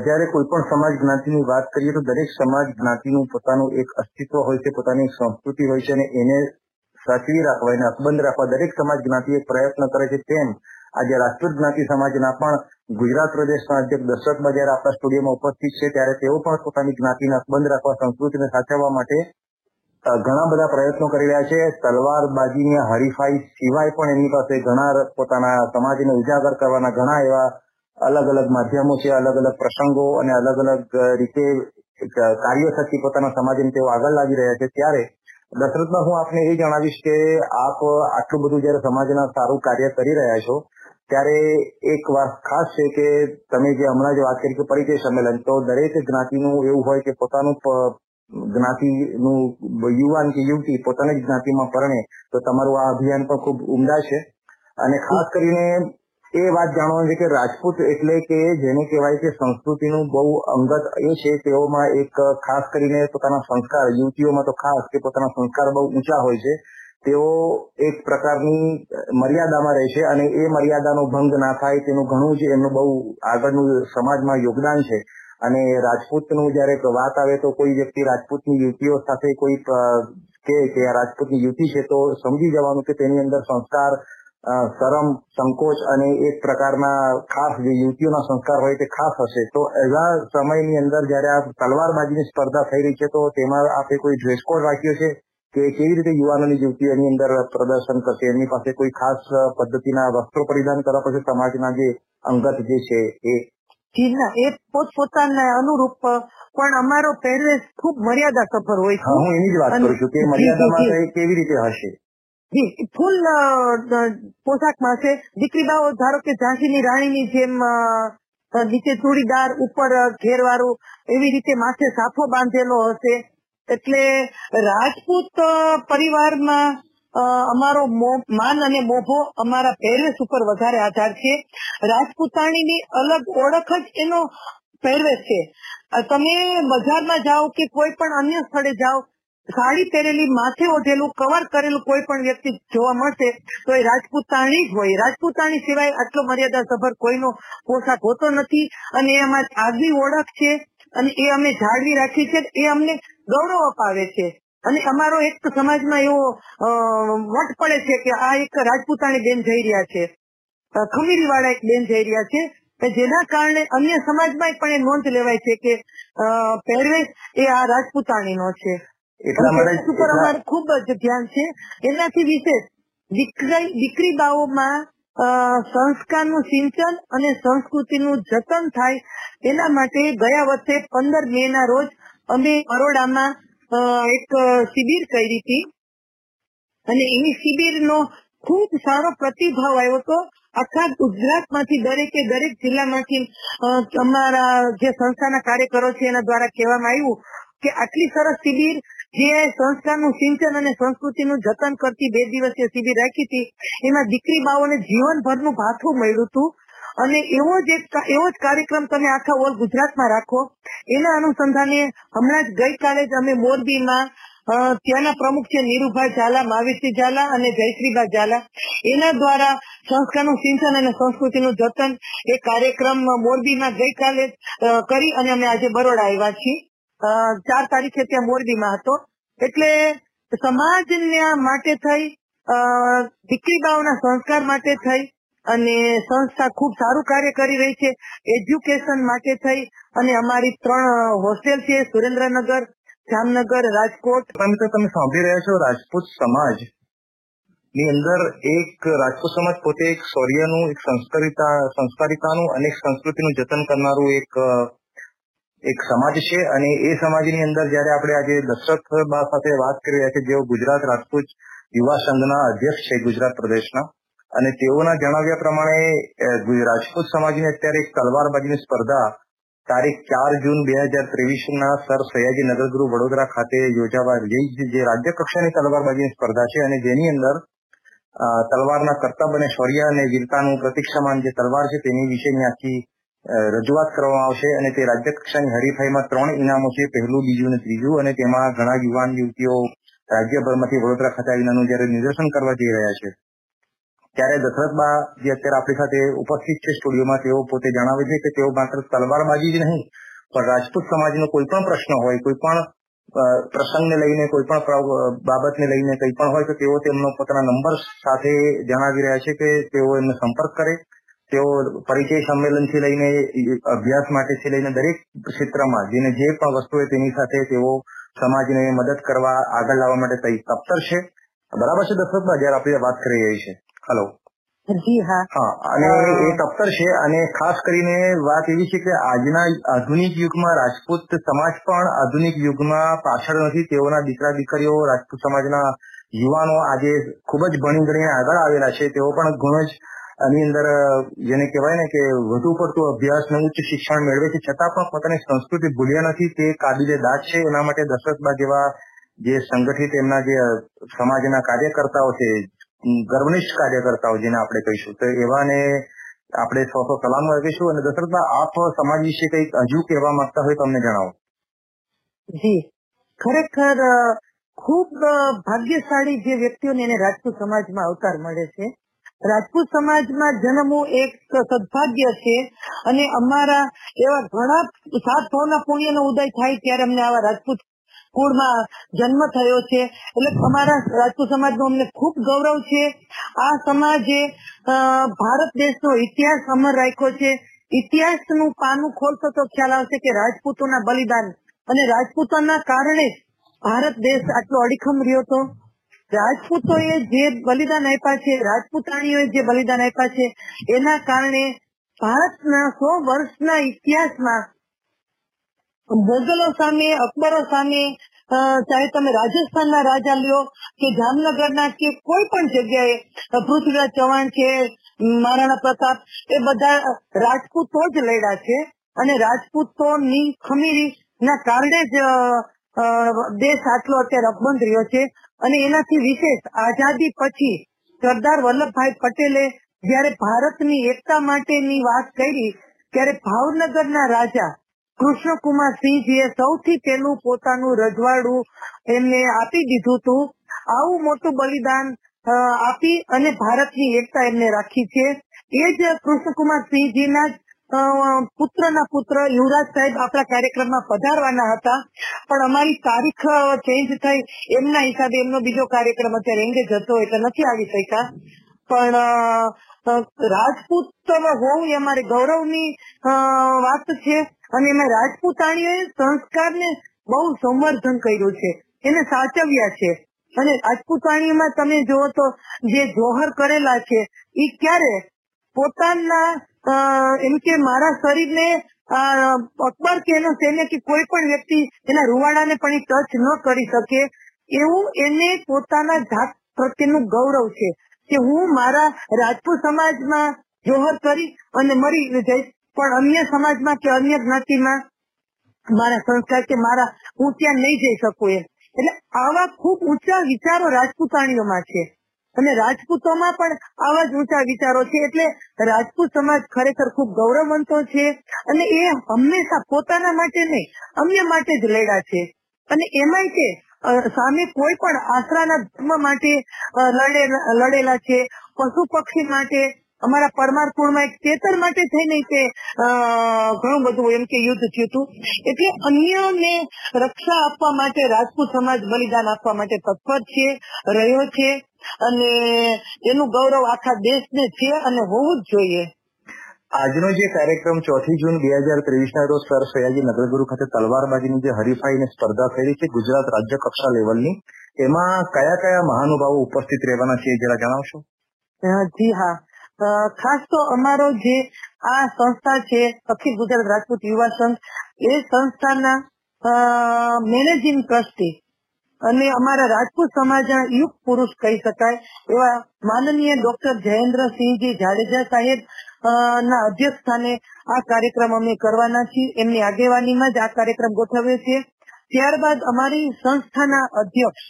જ્યારે કોઈ પણ સમાજ જ્ઞાતિની વાત કરીએ તો દરેક સમાજ જ્ઞાતિનું પોતાનું એક અસ્તિત્વ હોય છે, પોતાની સંસ્કૃતિ હોય છે અને એને સાચવી રાખવા, એને અકબંધ રાખવા દરેક સમાજ જ્ઞાતિ એક પ્રયત્ન કરે છે. તેમ આજે રાજપૂત જ્ઞાતિ સમાજના પણ ગુજરાત પ્રદેશના અધ્યક્ષ દશરથમાં જયારે આપણા સ્ટુડિયોમાં ઉપસ્થિત છે. ત્યારે તેઓ પણ પોતાની જ્ઞાતિને અકબંધ રાખવા, સંસ્કૃતિને સાચવવા માટે ઘણા બધા પ્રયત્નો કરી રહ્યા છે. તલવારબાજીની હરીફાઈ સિવાય પણ એમની પાસે ઘણા પોતાના સમાજને ઉજાગર કરવાના ઘણા એવા અલગ અલગ માધ્યમો છે, અલગ અલગ પ્રસંગો અને અલગ અલગ રીતે કાર્ય થકી પોતાના સમાજને તેઓ આગળ લાવી રહ્યા છે. ત્યારે દશરથમાં હું આપને એ જણાવીશ કે આપ આટલું બધું જયારે સમાજના સારું કાર્ય કરી રહ્યા છો, ત્યારે એક વાત ખાસ છે કે તમે જે હમણાં જ વાત કરી કે પરિચય સંમેલન, તો દરેક જ્ઞાતિનું એવું હોય કે પોતાનું જ્ઞાતિનું યુવાન કે યુવતી પોતાની જ જ્ઞાતિમાં પરણે, તો તમારું આ અભિયાન પણ ખૂબ ઉમદા છે. અને ખાસ કરીને એ વાત જાણવાની છે કે રાજપૂત એટલે કે જેને કહેવાય કે સંસ્કૃતિનું બહુ અંગત એ છે, તેઓમાં એક ખાસ કરીને પોતાના સંસ્કાર, યુવતીઓમાં તો ખાસ કે પોતાના સંસ્કાર બહુ ઊંચા હોય છે. તેઓ એક પ્રકારની મર્યાદામાં રહે છે અને એ મર્યાદાનો ભંગ ના થાય તેનું ઘણું જ એમનું બહુ આગળનું સમાજમાં યોગદાન છે. અને રાજપૂતનું જયારે વાત આવે તો કોઈ વ્યક્તિ રાજપૂતની યુવતીઓ સાથે કોઈ કે રાજપૂતની યુવતી છે તો સમજી જવાનું કે તેની અંદર સંસ્કાર શરમ સંકોચ અને એક પ્રકારના ખાસ જે યુવતીઓના સંસ્કાર હોય તે ખાસ હશે. તો એવા સમયની અંદર જયારે આ તલવારબાજીની સ્પર્ધા થઈ રહી છે તો તેમાં આપે કોઈ ડ્રેસ કોડ રાખ્યો છે કે કેવી રીતે યુવાનોની યુવતીઓ એની અંદર પ્રદર્શન કરશે? એમની પાસે કોઈ ખાસ પદ્ધતિના વસ્ત્રો પરિધાન કરવા પછી સમાજના જે અંગત જે છે એ? જી ના એ પોતપોતાના અનુરૂપ પણ અમારો પહેરવેશ ખૂબ મર્યાદા સફર હોય છે. હું એની જ વાત કરું છું કે મર્યાદામાં. કેવી રીતે હશે? જી, ફૂલ પોશાકમાં છે દીકરી બાઓ ધારો કે ઝાંસીની રાણીની જેમ નીચે ચૂડીદાર, ઉપર ઘેરવાળું એવી રીતે માથે સાફો બાંધેલો હશે. એટલે રાજપૂત પરિવારમાં અમારો માન અને મોભો અમારા પહેરવેશ ઉપર વધારે આધાર છે. રાજપૂતાણીની અલગ ઓળખ જ એનો પહેરવેશ છે. તમે બજારમાં જાઓ કે કોઈ પણ અન્ય સ્થળે જાઓ સાડી પહેરેલી, માથે ઓઢેલું, કવર કરેલું કોઈ પણ વ્યક્તિ જોવા મળશે, તો એ રાજપૂતાણી જ હોય. રાજપૂતાણી સિવાય આટલો મર્યાદા સભર કોઈનો પોશાક હોતો નથી અને એ અમારી આગવી ઓળખ છે અને એ અમે જાળવી રાખી છે એ અમને ગૌરવ અપાવે છે. અને અમારો એક સમાજમાં એવો વટ પડે છે કે આ એક રાજપૂતાણી બેન જઈ રહ્યા છે. ખમીરી વાળા એક બેન જઈ રહ્યા છે. જેના કારણે અન્ય સમાજમાં પણ એ નોંધ લેવાય છે કે પહેરવેશ એ આ રાજપૂતાણીનો છે. એટલા માટે ઉપર અમારે ખૂબ જ ધ્યાન છે. એનાથી વિશેષ દીકરી દીકરી બાઓમાં સંસ્કારનું સિંચન અને સંસ્કૃતિનું જતન થાય એના માટે ગયા વર્ષે પંદર મે ના રોજ અમે બરોડામાં એક શિબિર કરી હતી. અને એની શિબિરનો ખૂબ સારો પ્રતિભાવ આવ્યો હતો. આખા ગુજરાતમાંથી દરેકે દરેક જિલ્લામાંથી અમારા જે સંસ્થાના કાર્યકરો છે એના દ્વારા કહેવામાં આવ્યું કે આટલી સરસ શિબિર જે સંસ્થાનું સિંચન અને સંસ્કૃતિનું જતન કરતી બે દિવસીય શિબિર રાખી હતી, એમાં દીકરી બાઓને જીવનભરનું ભાથું મળ્યું હતું. અને એવો જ એક એવો જ કાર્યક્રમ તમે આખા ઓલ ગુજરાતમાં રાખો. એના અનુસંધાને હમણાં જ ગઈકાલે જ અમે મોરબીમાં ત્યાંના પ્રમુખ છે નીરુભાઈ ઝાલા મહાવીરસિંહ ઝાલા અને જયશ્રીબા ઝાલા. એના દ્વારા સંસ્કારનું સિંચન અને સંસ્કૃતિનું જતન એ કાર્યક્રમ મોરબીમાં ગઈકાલે કરી અને અમે આજે બરોડા આવ્યા છીએ. ચાર તારીખે ત્યાં મોરબીમાં હતો. એટલે સમાજના માટે થઈ દીકરી બાઓના સંસ્કાર માટે થઈ અને સંસ્થા ખૂબ સારું કાર્ય કરી રહી છે, એજ્યુકેશન માટે થઈ અને અમારી ત્રણ હોસ્ટેલ છે, સુરેન્દ્રનગર, જામનગર, રાજકોટ. મિત્રો, તમે સાંભળી રહ્યા છો રાજપૂત સમાજ. ની અંદર એક રાજપૂત સમાજ પોતે એક શૌર્યનું, એક સંસ્કારિતા, સંસ્કારિતાનું અને સંસ્કૃતિનું જતન કરનારું એક એક સમાજ છે અને એ સમાજની અંદર જયારે આપણે આજે દશરથ બા સાથે વાત કરી રહ્યા છે જેઓ ગુજરાત રાજપૂત યુવા સંઘના અધ્યક્ષ છે ગુજરાત પ્રદેશના, અને તેઓના જણાવ્યા પ્રમાણે રાજપૂત સમાજની અત્યારે એક તલવારબાજીની સ્પર્ધા તારીખ ચાર જૂન બે હજાર ત્રેવીસ ના સર સયાજી નગરગૃહ વડોદરા ખાતે યોજાવા જે રાજ્ય કક્ષાની તલવારબાજીની સ્પર્ધા છે અને જેની અંદર તલવારના કરતબ અને શૌર્ય અને વીરતાનું પ્રતિક્ષામાન જે તલવાર છે તેની વિશેની આખી રજૂઆત કરવામાં આવશે અને તે રાજ્ય કક્ષાની હરીફાઈમાં ત્રણ ઇનામો છે. પહેલું, બીજું અને ત્રીજું. અને તેમાં ઘણા યુવાન યુવતીઓ રાજ્યભરમાંથી વડોદરા ખાતે આવીને જયારે નિદર્શન કરવા જઈ રહ્યા છે, ત્યારે દશરથબા જે અત્યારે આપણી સાથે ઉપસ્થિત છે સ્ટુડિયોમાં, તેઓ પોતે જણાવે છે કે તેઓ માત્ર તલવારબાજી જ નહીં, પણ રાજપૂત સમાજનો કોઈ પણ પ્રશ્ન હોય, કોઈ પણ પ્રસંગને લઈને, કોઈ પણ બાબતને લઈને કંઈ પણ હોય, તો તેઓ તેમનો પોતાના નંબર સાથે જણાવી રહ્યા છે કે તેઓ એમને સંપર્ક કરે. તેઓ પરિચય સંમેલનથી લઈને અભ્યાસ માટેથી લઈને દરેક ક્ષેત્રમાં જેને જે પણ વસ્તુ હોય તેની સાથે તેઓ સમાજને મદદ કરવા આગળ લાવવા માટે તત્પર છે. બરાબર છે દશરથબા જયારે આપણે વાત કરી રહી છે. હલો જી હા. હા અને એ તપ્તર છે અને ખાસ કરીને વાત એવી છે કે આજના આધુનિક યુગમાં રાજપૂત સમાજ પણ આધુનિક યુગમાં પાછળ નથી. તેઓના દીકરા દીકરીઓ રાજપૂત સમાજના યુવાનો આજે ખૂબ જ ભણી ગણીને આગળ આવેલા છે. તેઓ પણ ઘણો જ આની અંદર જેને કહેવાય ને કે વધુ પડતું અભ્યાસ ને ઉચ્ચ શિક્ષણ મેળવે છે, છતાં પણ પોતાની સંસ્કૃતિ ભૂલ્યા નથી. તે કાબિલે દાદ છે એના માટે દશરથબા જેવા જે સંગઠિત એમના જે સમાજના કાર્યકર્તાઓ છે ગર્વનિષ્ઠ કાર્યકર્તાઓ જેને આપણે કહીશું, તો એવાને આપણે સો સો સલામ આપીશું અને દશરથબા, આપ સમાજ વિશે કંઈક હજુ કહેવા માંગતા હોય તમને જણાવો. જી. ખરેખર ખૂબ ભાગ્યશાળી જે વ્યક્તિઓને એને રાજપૂત સમાજમાં અવતાર મળે છે રાજપૂત સમાજમાં જન્મવું એક સદભાગ્ય છે અને અમારા એવા ઘણા સાત ભાવના પુણ્યનો ઉદય થાય ત્યારે અમને આવા રાજપૂત કુળમાં જન્મ થયો છે. એટલે અમારા રાજપૂત સમાજનો અમને ખૂબ ગૌરવ છે. આ સમાજે ભારત દેશનો ઇતિહાસ અમર રાખ્યો છે. ઇતિહાસનું પાનું ખોલશો તો ખ્યાલ આવશે કે રાજપૂતોના બલિદાન અને રાજપૂતોના કારણે ભારત દેશ આટલો અડીખમ રહ્યો હતો. રાજપૂતોએ જે બલિદાન આપ્યા છે, રાજપૂતાણીઓએ જે બલિદાન આપ્યા છે, એના કારણે ભારતના સો વર્ષના ઇતિહાસમાં મોગલો સામે, અકબરો સામે ચાહે તમે રાજસ્થાનના રાજા લ્યો કે જામનગરના કે કોઈ પણ જગ્યાએ પૃથ્વીરાજ ચૌહાણ છે, મહારાણા પ્રતાપ, એ બધા રાજપૂતો જ લડ્યા છે અને રાજપૂતોની ખમીરી ના કારણે જ દેશ આટલો અત્યારે અકબંધ રહ્યો છે. અને એનાથી વિશેષ આઝાદી પછી સરદાર વલ્લભભાઈ પટેલે જયારે ભારતની એકતા માટેની વાત કરી, ત્યારે ભાવનગરના રાજા કૃષ્ણકુમાર સિંહજીએ સૌથી પહેલું પોતાનું રજવાડું એમને આપી દીધું હતું. આવું મોટું બલિદાન આપી અને ભારતની એકતા એમને રાખી છે. એ જ કૃષ્ણકુમાર સિંહજીના જ પુત્રના પુત્ર યુવરાજ સાહેબ આપણા કાર્યક્રમમાં પધારવાના હતા. પણ અમારી તારીખ ચેન્જ થઈ. એમના હિસાબે એમનો બીજો કાર્યક્રમ અત્યારે એંગેજ હતો એટલે નથી આવી શક્યા. પણ રાજપૂત હોવું એ અમારે ગૌરવની વાત છે. અને એમાં રાજપૂતાણીઓએ સંસ્કારને બહુ સંવર્ધન કર્યું છે. એને સાચવ્યા છે. અને રાજપૂતાણીમાં તમે જુઓ તો જે જોહર કરેલા છે એ ક્યારે પોતાના એમ કે મારા શરીરને અકબર કે એનો સૈન્ય કે કોઈ પણ વ્યક્તિ એના રૂવાડાને પણ ટચ ન કરી શકે, એવું એને પોતાના જાત પ્રત્યેનું ગૌરવ છે કે હું મારા રાજપૂત સમાજમાં જોહર કરી અને મરી જઈશ. પણ અન્ય સમાજમાં કે અન્ય જ્ઞાતિમાં મારા સંસ્કાર કે મારા, હું ત્યાં નહીં જઈ શકું એમ. એટલે આવા ખૂબ ઊંચા વિચારો રાજપૂતાણીઓમાં છે. અને રાજપૂતોમાં પણ આવા જ ઊંચા વિચારો છે. એટલે રાજપૂત સમાજ ખરેખર ખૂબ ગૌરવવંતો છે અને એ હંમેશા પોતાના માટે નહીં, અન્ય માટે જ લડ્યા છે. અને એમાંય તે સામે કોઈ પણ આશરાના ધર્મ માટે લડેલા છે, પશુ પક્ષી માટે અમારા પરમાર કુળમાં એક ચેતર માટે થઈને તે ઘણું બધું એમ કે યુદ્ધ થયું હતું. એટલે અન્યને રક્ષા આપવા માટે રાજપૂત સમાજ બલિદાન આપવા માટે તત્પર છે રહ્યો છે. અને એનું ગૌરવ આખા દેશને છે અને હોવું જ જોઈએ. આજનો જે કાર્યક્રમ ચોથી જૂન બે હજાર ત્રેવીસ ના રોજ સર સયાજી નગરગુરુ ખાતે તલવારબાજીની જે હરીફાઈ અને સ્પર્ધા થઈ છે ગુજરાત રાજ્ય કક્ષા લેવલની એમાં કયા કયા મહાનુભાવો ઉપસ્થિત રહેવાના છે જરા જણાવશો? જી હા. ખાસ તો અમારો જે આ સંસ્થા છે, અખિલ ગુજરાત રાજપૂત યુવા સંઘ, એ સંસ્થાના મેનેજિંગ ટ્રસ્ટી અને અમારા રાજપૂત સમાજના યુગ પુરુષ કહી શકાય એવા માનનીય ડોક્ટર જયેન્દ્રસિંહજી જાડેજા સાહેબ ના અધ્યક્ષ સ્થાને આ કાર્યક્રમ અમે કરવાના છીએ. એમની આગેવાનીમાં જ આ કાર્યક્રમ ગોઠવ્યો છે ત્યારબાદ અમારી સંસ્થાના અધ્યક્ષ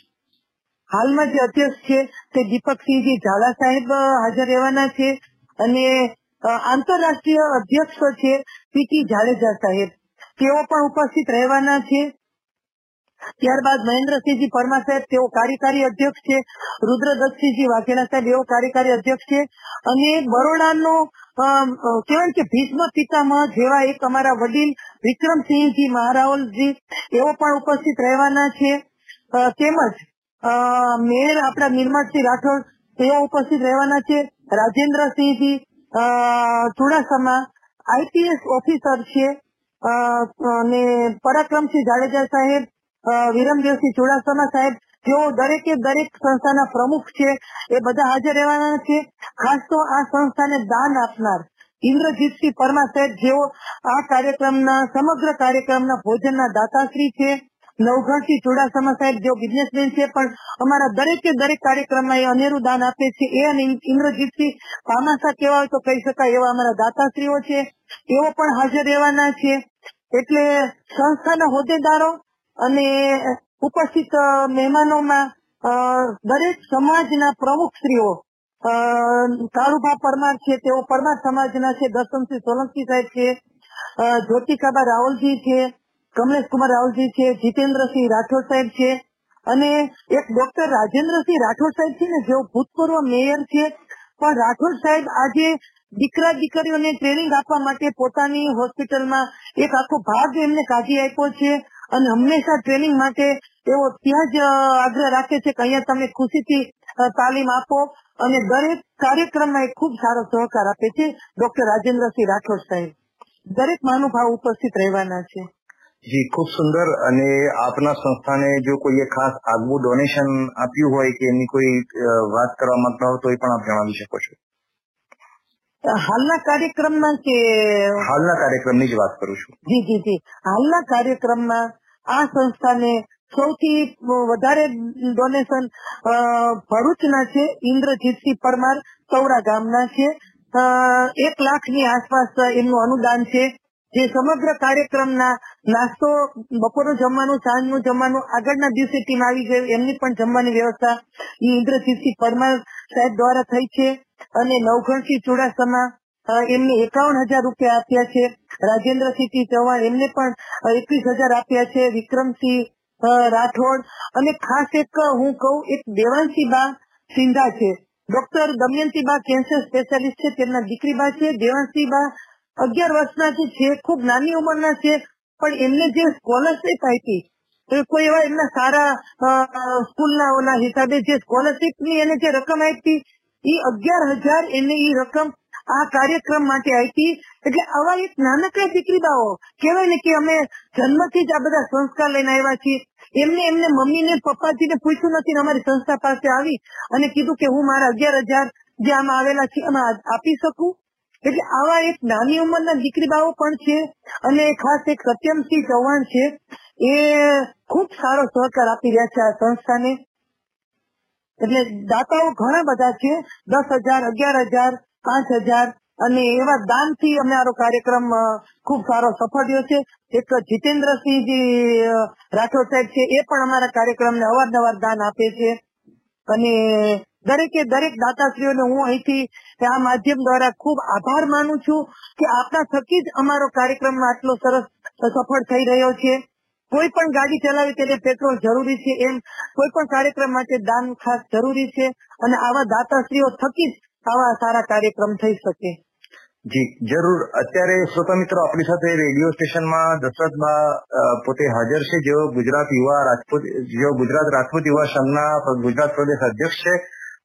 હાલમાં જે અધ્યક્ષ છે તે દીપકસિંહજી ઝાલા સાહેબ હાજર રહેવાના છે અને આંતરરાષ્ટ્રીય અધ્યક્ષ છે પીટી જાડેજા સાહેબ. તેઓ પણ ઉપસ્થિત રહેવાના છે. ત્યારબાદ મહેન્દ્રસિંહજી પરમાર સાહેબ, તેઓ કાર્યકારી અધ્યક્ષ છે. રુદ્રદત્તસિંહજી વાઘેલા સાહેબ એવો કાર્યકારી અધ્યક્ષ છે. અને બરોડાનો કહેવાય કે ભીષ્મ પિતામહ જેવા એક અમારા વડીલ વિક્રમસિંહજી મહારાવલજી એવો પણ ઉપસ્થિત રહેવાના છે. તેમજ મેયર આપણા નિર્મળસિંહ રાઠોડ તેઓ ઉપસ્થિત રહેવાના છે. રાજેન્દ્રસિંહજી ચુડાસમા, આઈપીએસ ઓફિસર છે. અને પરાક્રમસિંહ જાડેજા સાહેબ વિરમદેવસિંહ ચુડાસમા સાહેબ, જેઓ દરેકે દરેક સંસ્થાના પ્રમુખ છે, એ બધા હાજર રહેવાના છે. ખાસ તો આ સંસ્થાને દાન આપનાર ઇન્દ્રજીતસિંહ પરમાર સાહેબ, જેઓ આ કાર્યક્રમના, સમગ્ર કાર્યક્રમના ભોજનના દાતાશ્રી છે. નવઘણસિંહ ચુડાસમા સાહેબ જેઓ બિઝનેસમેન છે, પણ અમારા દરેકે દરેક કાર્યક્રમમાં એ અનેરું દાન આપે છે. એ અને ઇન્દ્રજીતસિંહ પામાસા કેવા હોય તો કહી શકાય એવા અમારા દાતાશ્રીઓ છે. એઓ પણ હાજર રહેવાના છે. એટલે સંસ્થાના હોદ્દેદારો અને ઉપસ્થિત મહેમાનોમાં દરેક સમાજના પ્રમુખશ્રીઓ કાળુભા પરમાર છે, તેઓ પરમાર સમાજના છે દર્શનસિંહ સોલંકી સાહેબ છે જ્યોતિકાબા રાહુલજી છે કમલેશ કુમાર રાવલજી છે જીતેન્દ્રસિંહ રાઠોડ સાહેબ છે, અને એક ડોક્ટર રાજેન્દ્રસિંહ રાઠોડ સાહેબ છે ને, જેઓ ભૂતપૂર્વ મેયર છે. પણ રાઠોડ સાહેબ આજે દીકરા દીકરીઓને ટ્રેનિંગ આપવા માટે પોતાની હોસ્પિટલમાં એક આખો ભાગ એમને કાઢી આપ્યો છે અને હંમેશા ટ્રેનિંગ માટે તેઓ ત્યાં જ આગ્રહ રાખે છે કે અહીંયા તમે ખુશીથી તાલીમ આપો અને દરેક કાર્યક્રમમાં એ ખૂબ સારો સહકાર આપે છે ડોક્ટર રાજેન્દ્રસિંહ રાઠોડ સાહેબ. દરેક મહાનુભાવ ઉપસ્થિત રહેવાના છે. જી ખૂબ સુંદર અને આપના સંસ્થાને જો કોઈએ ખાસ આગવું ડોનેશન આપ્યું હોય કે એની કોઈ વાત કરવા માંગતા હો તો એ પણ આપ જણાવી શકો છો. હાલના કાર્યક્રમમાં કે હાલના કાર્યક્રમની જ વાત કરું છું. જી જી જી. હાલના કાર્યક્રમમાં આ સંસ્થાને સૌથી વધારે ડોનેશન ભરૂચના છે ઇન્દ્રજીતસિંહ પરમાર સૌરા ગામના છે. એક લાખની આસપાસ એમનું અનુદાન છે. જે સમગ્ર કાર્યક્રમના નાસ્તો, બપોરનું જમવાનું, સાંજનું જમવાનું, આગળના દિવસે ટીમ આવી ગઈ એમની પણ જમવાની વ્યવસ્થા ઈ ઇન્દ્રજીતસિંહ પરમાર સાહેબ દ્વારા થઈ છે અને નવઘણસિંહ ચુડાસમા એમને એકાવન હજાર રૂપિયા આપ્યા છે. રાજેન્દ્રસિંહ ચૌહાણ એમને પણ એકવીસ હજાર આપ્યા છે. વિક્રમસિંહ રાઠોડ અને ખાસ એક હું કહું, એક દેવાંશી બા સિંધા છે. ડોક્ટર દમયંતી બા કેન્સર સ્પેશિયાલિસ્ટ છે. તેમના દીકરી બા છે. દેવાંશી બા અગિયાર વર્ષના જે છે, ખૂબ નાની ઉંમરના છે, પણ એમને જે સ્કોલરશીપ આપી કોઈ એવા એમના સારા સ્કૂલના ઓના હિસાબે જે સ્કોલરશીપની એને જે રકમ આપી, એ અગિયાર હજાર એને એ રકમ આ કાર્યક્રમ માટે આપી, એટલે આવા એક નાનકડા દીકરીબાઓ, કહેવાય ને કે અમે જન્મથી જ આ બધા સંસ્કાર લઈને આવ્યા છીએ, એમને એમને મમ્મી ને પપ્પાજી ને પૂછ્યું નથી અમારી સંસ્થા પાસે આવી અને કીધું કે હું મારા અગિયાર હજાર જે આમાં આવેલા છે, એમાં આપી શકું? એટલે આવા એક નાની ઉંમરના દીકરીબાઓ પણ છે અને ખાસ એક સત્યમસિંહ ચૌહાણ છે. એ ખૂબ સારો સહકાર આપી રહ્યા છે આ સંસ્થાને. એટલે દાતાઓ ઘણા બધા છે. દસ હજાર, અગિયાર હજાર, પાંચ હજાર અને એવા દાનથી અમારો કાર્યક્રમ ખૂબ સારો સફળ રહ્યો છે. એક જીતેન્દ્રસિંહજી રાઠોડ સાહેબ છે, એ પણ અમારા કાર્યક્રમને અવારનવાર દાન આપે છે. અને દરેકે દરેક દાતાશ્રીઓને હું અહીંથી આ માધ્યમ દ્વારા ખૂબ આભાર માનું છું કે આપના થકી જ અમારો કાર્યક્રમ આટલો સરસ સફળ થઈ રહ્યો છે. કોઈ પણ ગાડી ચલાવે તેને પેટ્રોલ જરૂરી છે એમ કોઈ પણ કાર્યક્રમ માટે દાન ખાસ જરૂરી છે અને આવા દાતાશ્રીઓ થકી જ આવા સારા કાર્યક્રમ થઈ શકે. જી, જરૂર. અત્યારે શ્રોતા મિત્રો, આપણી સાથે રેડિયો સ્ટેશનમાં દશરથબા પોતે હાજર છે. જેઓ ગુજરાત યુવા રાજપૂત, જેઓ ગુજરાત રાજપૂત યુવા સંઘના ગુજરાત પ્રદેશ અધ્યક્ષ છે.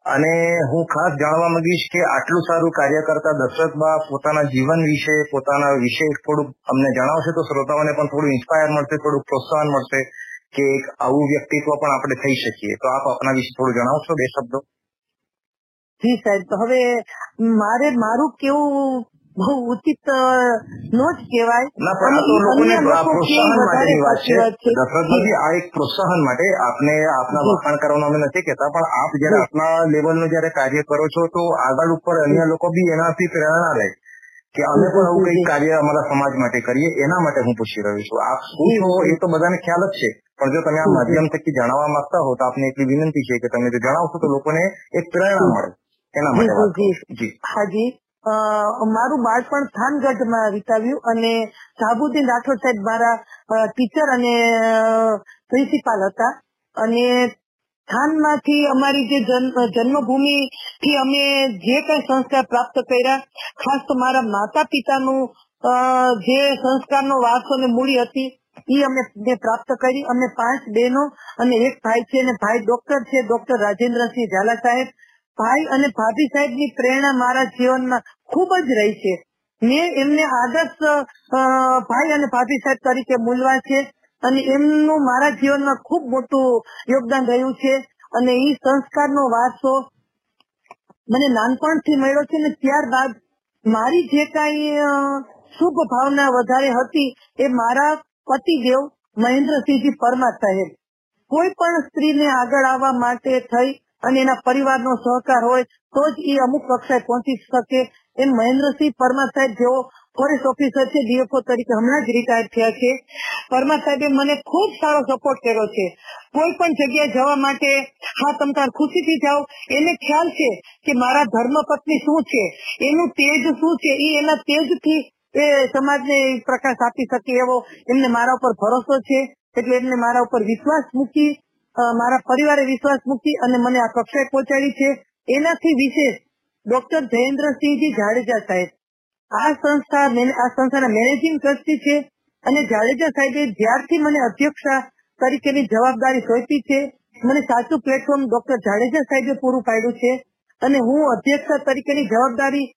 અને હું ખાસ જાણવા માંગીશ કે આટલું સારું કાર્ય કરતા દશરથબા પોતાના જીવન વિશે, પોતાના વિશે થોડુંક અમને જણાવશે તો શ્રોતાઓને પણ થોડું ઇન્સ્પાયર મળશે થોડું પ્રોત્સાહન મળશે કે એક આવું વ્યક્તિત્વ પણ આપણે થઈ શકીએ. તો આપ આપના વિશે થોડું જણાવશો બે શબ્દો? જી સાહેબ, તો હવે મારે મારું કેવું બહુ ઉચિત અ, નો જ કહેવાય પ્રોત્સાહન માટેની વાત છે. આ એક પ્રોત્સાહન માટે આપને આપના. વખાણ કરવાનું અમે નથી કહેતા પણ આપ જયારે. આપના લેવલનું જયારે કાર્ય કરો છો તો આગળ ઉપર અન્ય લોકો બી એનાથી પ્રેરણા લે કે અમે પણ આવું કઈ કાર્ય અમારા સમાજ માટે કરીએ એના માટે હું પૂછી રહ્યો છું. આપ શું છો એ તો બધાને ખ્યાલ જ છે. પણ જો તમે આ. માધ્યમ થકી જણાવવા માંગતા હો તો આપને એટલી વિનંતી છે કે તમે જો જણાવશો તો લોકોને એક પ્રેરણા મળે એના માટે હાજી મારું બાળપણ થાનગઢમાં વિતાવ્યું અને સાબુદ્દીન રાઠોડ સાહેબ મારા ટીચર અને પ્રિન્સિપાલ હતા. અને થાનમાંથી અમારી જે જન્મભૂમિ થી અમે જે કઈ સંસ્કાર પ્રાપ્ત કર્યા, ખાસ તો મારા માતા પિતાનું જે સંસ્કારનો વારસો ને મૂડી હતી, એ અમે પ્રાપ્ત કરી. અમે પાંચ બહેનો અને એક ભાઈ છે અને ભાઈ ડોક્ટર છે ડોક્ટર રાજેન્દ્રસિંહ ઝાલા સાહેબ. ભાઈ અને ભાભી સાહેબની પ્રેરણા મારા જીવનમાં ખૂબ જ રહી છે. મેં એમને આદર્શ ભાઈ અને ભાભી સાહેબ તરીકે મૂલવા છે અને એમનું મારા જીવનમાં ખૂબ મોટું યોગદાન રહ્યું છે અને એ સંસ્કારનો વારસો મને નાનપણથી મળ્યો છે ને ત્યારબાદ મારી જે કાંઈ શુભ ભાવના વધારે હતી એ મારા પતિદેવ મહેન્દ્રસિંહજી પરમાર સાહેબ. કોઈ પણ સ્ત્રીને આગળ આવવા માટે થઈ અને એના પરિવારનો સહકાર હોય તો જ એ અમુક કક્ષાએ પહોંચી શકે એમ મહેન્દ્રસિંહ પરમાર સાહેબ જેઓ ફોરેસ્ટ ઓફિસર છે ડીએફઓ તરીકે હમણાં જ રિટાયર થયા છે. પરમાર સાહેબે મને ખૂબ સારો સપોર્ટ કર્યો છે. કોઈ પણ જગ્યાએ જવા માટે હા તમતાર ખુશીથી જાઓ. એને ખ્યાલ છે કે મારા ધર્મપત્ની શું છે? એનું તેજ શું છે? એ એના તેજથી એ સમાજને પ્રકાશ આપી શકે એવો એમને મારા ઉપર ભરોસો છે. એટલે એમને મારા ઉપર વિશ્વાસ મૂકી મારા પરિવારે વિશ્વાસ મૂકી અને મને આ કક્ષાએ પહોંચાડી છે. એનાથી વિશેષ ડોક્ટર જયેન્દ્રસિંહજી જાડેજા સાહેબ. આ સંસ્થા આ સંસ્થાના મેનેજિંગ ટ્રસ્ટી છે અને જાડેજા સાહેબે જ્યારથી મને અધ્યક્ષા તરીકેની જવાબદારી સોંપી છે, મને સાચું પ્લેટફોર્મ ડોક્ટર જાડેજા સાહેબે પૂરું પાડ્યું છે અને હું અધ્યક્ષા તરીકેની જવાબદારી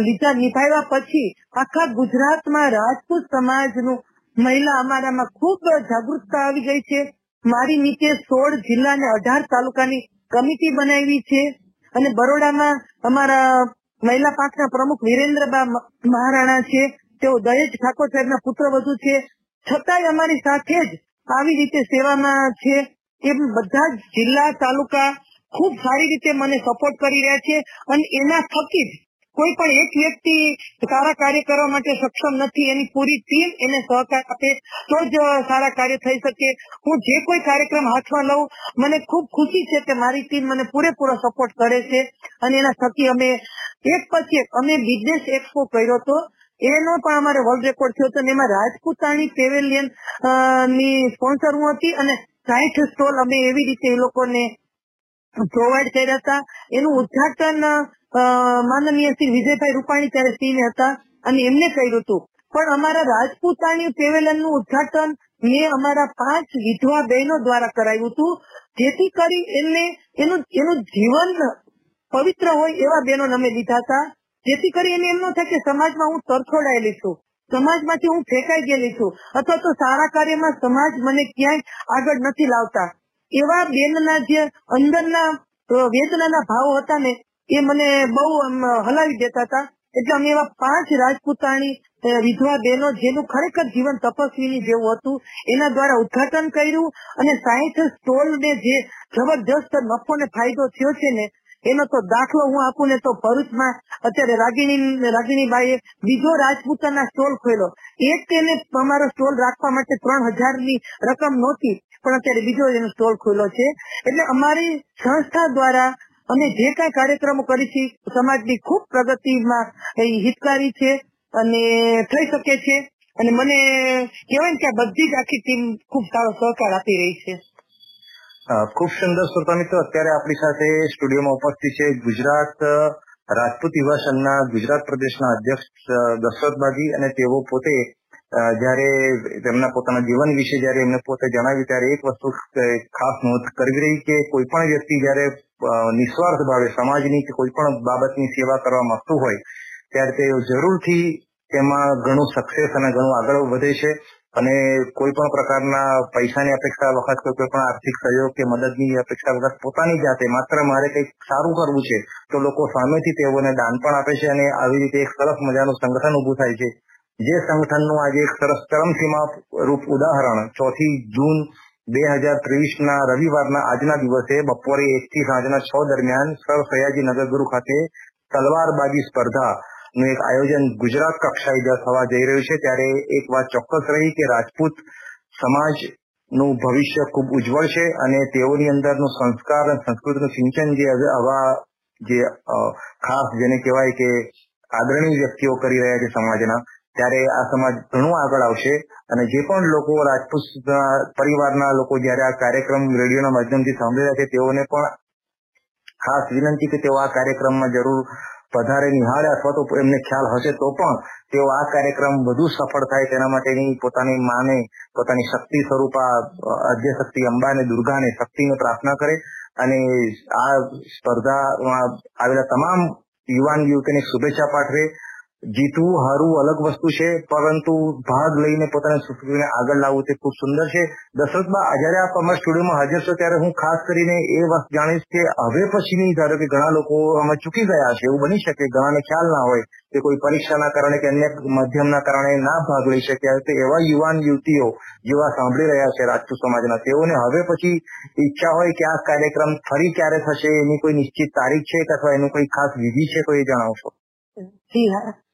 લીધા નિભાવ્યા પછી આખા ગુજરાતમાં રાજપૂત સમાજનું મહિલા અમારામાં ખૂબ જાગૃતતા આવી ગઈ છે. મારી નીચે સોળ જિલ્લા અને અઢાર તાલુકાની કમિટી બનાવી છે. અને બરોડામાં અમારા મહિલા પાંખના પ્રમુખ વિરેન્દ્રબા મહારાણા છે, તેઓ દહેજ ઠાકોર સાહેબના પુત્ર વધુ છે. છતાંય અમારી સાથે જ આવી રીતે સેવામાં છે. એમ બધા જ જિલ્લા તાલુકા ખૂબ સારી રીતે મને સપોર્ટ કરી રહ્યા છે. અને એના થકી જ કોઈ પણ એક વ્યક્તિ સારા કાર્ય કરવા માટે સક્ષમ નથી, એની પૂરી ટીમ એને સહકાર આપે, તો જ સારા કાર્ય થઈ શકે. હું જે કોઈ કાર્યક્રમ હાથમાં લઉં, મને ખૂબ ખુશી છે કે મારી ટીમ મને પૂરેપૂરો સપોર્ટ કરે છે. અને એના થકી અમે એક પછી એક, અમે બિઝનેસ એક્સપો કર્યો હતો. એનો પણ અમારે વર્લ્ડ રેકોર્ડ થયો હતો. અને એમાં રાજપૂતાણી પેવેલિયનની સ્પોન્સર હું હતી. અને સાઠ સ્ટોલ અમે એવી રીતે એ લોકોને પ્રોવાઈડ કર્યા હતા. એનું ઉદ્ઘાટન માનનીય શ્રી વિજયભાઈ રૂપાણી ત્યારે સિંહ હતા અને એમને કર્યું હતું. પણ અમારા રાજપૂતાણી પેવેલનનું ઉદ્ઘાટન મેં અમારા પાંચ વિધવા બહેનો દ્વારા કરાયું હતું. જેથી કરી એમને એનું એનું જીવન પવિત્ર હોય એવા બહેનો અમે લીધા હતા. જેથી કરી એને એમ ન થાય કે સમાજમાં હું તરછોડાયેલી છું. સમાજમાંથી હું ફેંકાઈ ગયેલી છું. અથવા તો સારા કાર્યમાં સમાજ મને ક્યાંય આગળ નથી લાવતા. એવા બેનના જે અંદરના વેદનાના ભાવો હતા ને, એ મને બહુ હલાવી દેતા હતા. એટલે અમે એવા પાંચ રાજપૂતાણી વિધવા બહેનો, જેનું ખરેખર જીવન તપસ્વીની જેવું હતું, એના દ્વારા ઉદ્ઘાટન કર્યું અને સાહીઠ સ્ટોલ ને જે જબરજસ્ત નફો ને ફાયદો થયો છે ને એનો તો દાખલો હું આપું ને તો ભરૂચમાં અત્યારે રાગીણી, રાગીણીબાઈએ બીજો રાજપૂતાના સ્ટોલ ખોલ્યો. એક તેને અમારો સ્ટોલ રાખવા માટે ત્રણ હજારની રકમ નહોતી, પણ અત્યારે બીજો એનો સ્ટોલ ખોલ્યો છે. એટલે અમારી સંસ્થા દ્વારા અમે જે કાંઈ કાર્યક્રમો કરી છે, સમાજની ખૂબ પ્રગતિમાં હિતકારી છે અને થઈ શકે છે. અને મને કહેવાય ને કે બધી જ આખી ટીમ ખૂબ સારો સહકાર આપી રહી છે. ખૂબ સુંદર શ્રોતા મિત્રો, અત્યારે આપણી સાથે સ્ટુડિયોમાં ઉપસ્થિત છે ગુજરાત રાજપૂત યુવા સંઘના ગુજરાત પ્રદેશના અધ્યક્ષ દશરથબાજી દશરથ બાજી અને તેઓ પોતે જયારે તેમના પોતાના જીવન વિશે જ્યારે એમને પોતે જણાવ્યું ત્યારે એક વસ્તુ ખાસ નોંધ કરવી રહી કે કોઈ પણ વ્યક્તિ જ્યારે નિસ્વાર્થ ભાવે સમાજની કે કોઈ પણ બાબતની સેવા કરવા માંગતું હોય, ત્યારે તે જરૂરથી તેમાં ઘણું સક્સેસ અને ઘણું આગળ વધે છે. અને કોઈ પણ પ્રકારના પૈસાની અપેક્ષા વખત કોઈ પણ આર્થિક સહયોગ કે મદદની અપેક્ષા વખત પોતાની જાતે માત્ર મારે કંઈક સારું કરવું છે, તો લોકો સામેથી તેઓને દાન પણ આપે છે અને આવી રીતે એક સરસ મજાનું સંગઠન ઉભું થાય છે. જે સંગઠનનું આજે એક સરસ ચરમસીમા રૂપ ઉદાહરણ ચોથી જૂન બે હજાર ત્રેવીસના રવિવારના આજના દિવસે બપોરે એક થી સાંજના છ દરમિયાન સર સયાજી નગરગુરુ ખાતે તલવારબાજી સ્પર્ધા નું એક આયોજન ગુજરાત કક્ષાએ થવા જઈ રહ્યું છે, ત્યારે એક વાત ચોક્કસ રહી કે રાજપૂત સમાજનું ભવિષ્ય ખૂબ ઉજ્જવળ છે અને તેઓની અંદરનો સંસ્કાર અને સંસ્કૃતિનું સિંચન જે આવા જે ખાસ જેને કહેવાય કે આદરણીય વ્યક્તિઓ કરી રહ્યા છે સમાજના, ત્યારે આ સમાજ ઘણું આગળ આવશે અને જે પણ લોકો રાજપૂત પરિવારના લોકો જયારે આ કાર્યક્રમ રેડિયોના માધ્યમથી સાંભળી રહ્યા છે, તેઓને પણ ખાસ વિનંતી કે તેઓ આ કાર્યક્રમમાં જરૂર પધારે નિહાળે અથવા તો એમને ખ્યાલ હશે તો પણ તેઓ આ કાર્યક્રમ વધુ સફળ થાય તેના માટેની પોતાની માને, પોતાની શક્તિ સ્વરૂપા અધ્ય શક્તિ અંબા દુર્ગાને શક્તિને પ્રાર્થના કરે અને આ સ્પર્ધામાં આવેલા તમામ યુવાન યુવતીને શુભેચ્છા પાઠવે જીતવું હારવું અલગ વસ્તુ છે, પરંતુ ભાગ લઈને પોતાની સંસ્કૃતિને આગળ લાવવું તે ખૂબ સુંદર છે. દશરથમાં જયારે આપ અમારા સ્ટુડિયોમાં હાજર છો, ત્યારે હું ખાસ કરીને એ વાત જાણીશ કે હવે પછીની ધારો કે ઘણા લોકો આમાં ચૂકી ગયા છે, એવું બની શકે, ઘણાને ખ્યાલ ના હોય કે કોઈ પરીક્ષાના કારણે કે અન્ય માધ્યમના કારણે ના ભાગ લઈ શક્યા તો એવા યુવાન યુવતીઓ જેવા સાંભળી રહ્યા છે રાજપૂત સમાજના. તેઓને હવે પછી ઈચ્છા હોય કે આ કાર્યક્રમ ફરી ક્યારે થશે, એની કોઈ નિશ્ચિત તારીખ છે, અથવા એનું કોઈ ખાસ વિધિ છે એ જણાવશો. જી હા.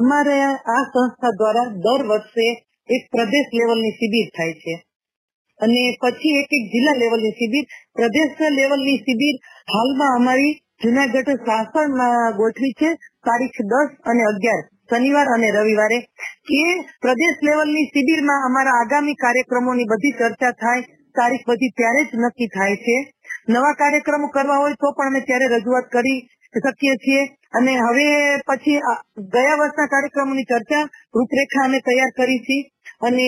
અમારે આ સંસ્થા દ્વારા દર વર્ષે એક પ્રદેશ લેવલની શિબિર થાય છે. અને પછી એક એક જિલ્લા લેવલની શિબિર. પ્રદેશ લેવલની શિબિર હાલમાં અમારી જુનાગઢ સાસણમાં ગોઠવી છે, તારીખ દસ અને અગિયાર, શનિવાર અને રવિવારે. કે પ્રદેશ લેવલની શિબિરમાં અમારા આગામી કાર્યક્રમોની બધી ચર્ચા થાય, તારીખ બધી ત્યારે જ નક્કી થાય છે. નવા કાર્યક્રમો કરવા હોય તો પણ અમે ત્યારે રજૂઆત કરી શકીએ છીએ. અને હવે પછી ગયા વર્ષના કાર્યક્રમોની ચર્ચા રૂપરેખા અમે તૈયાર કરી છે. અને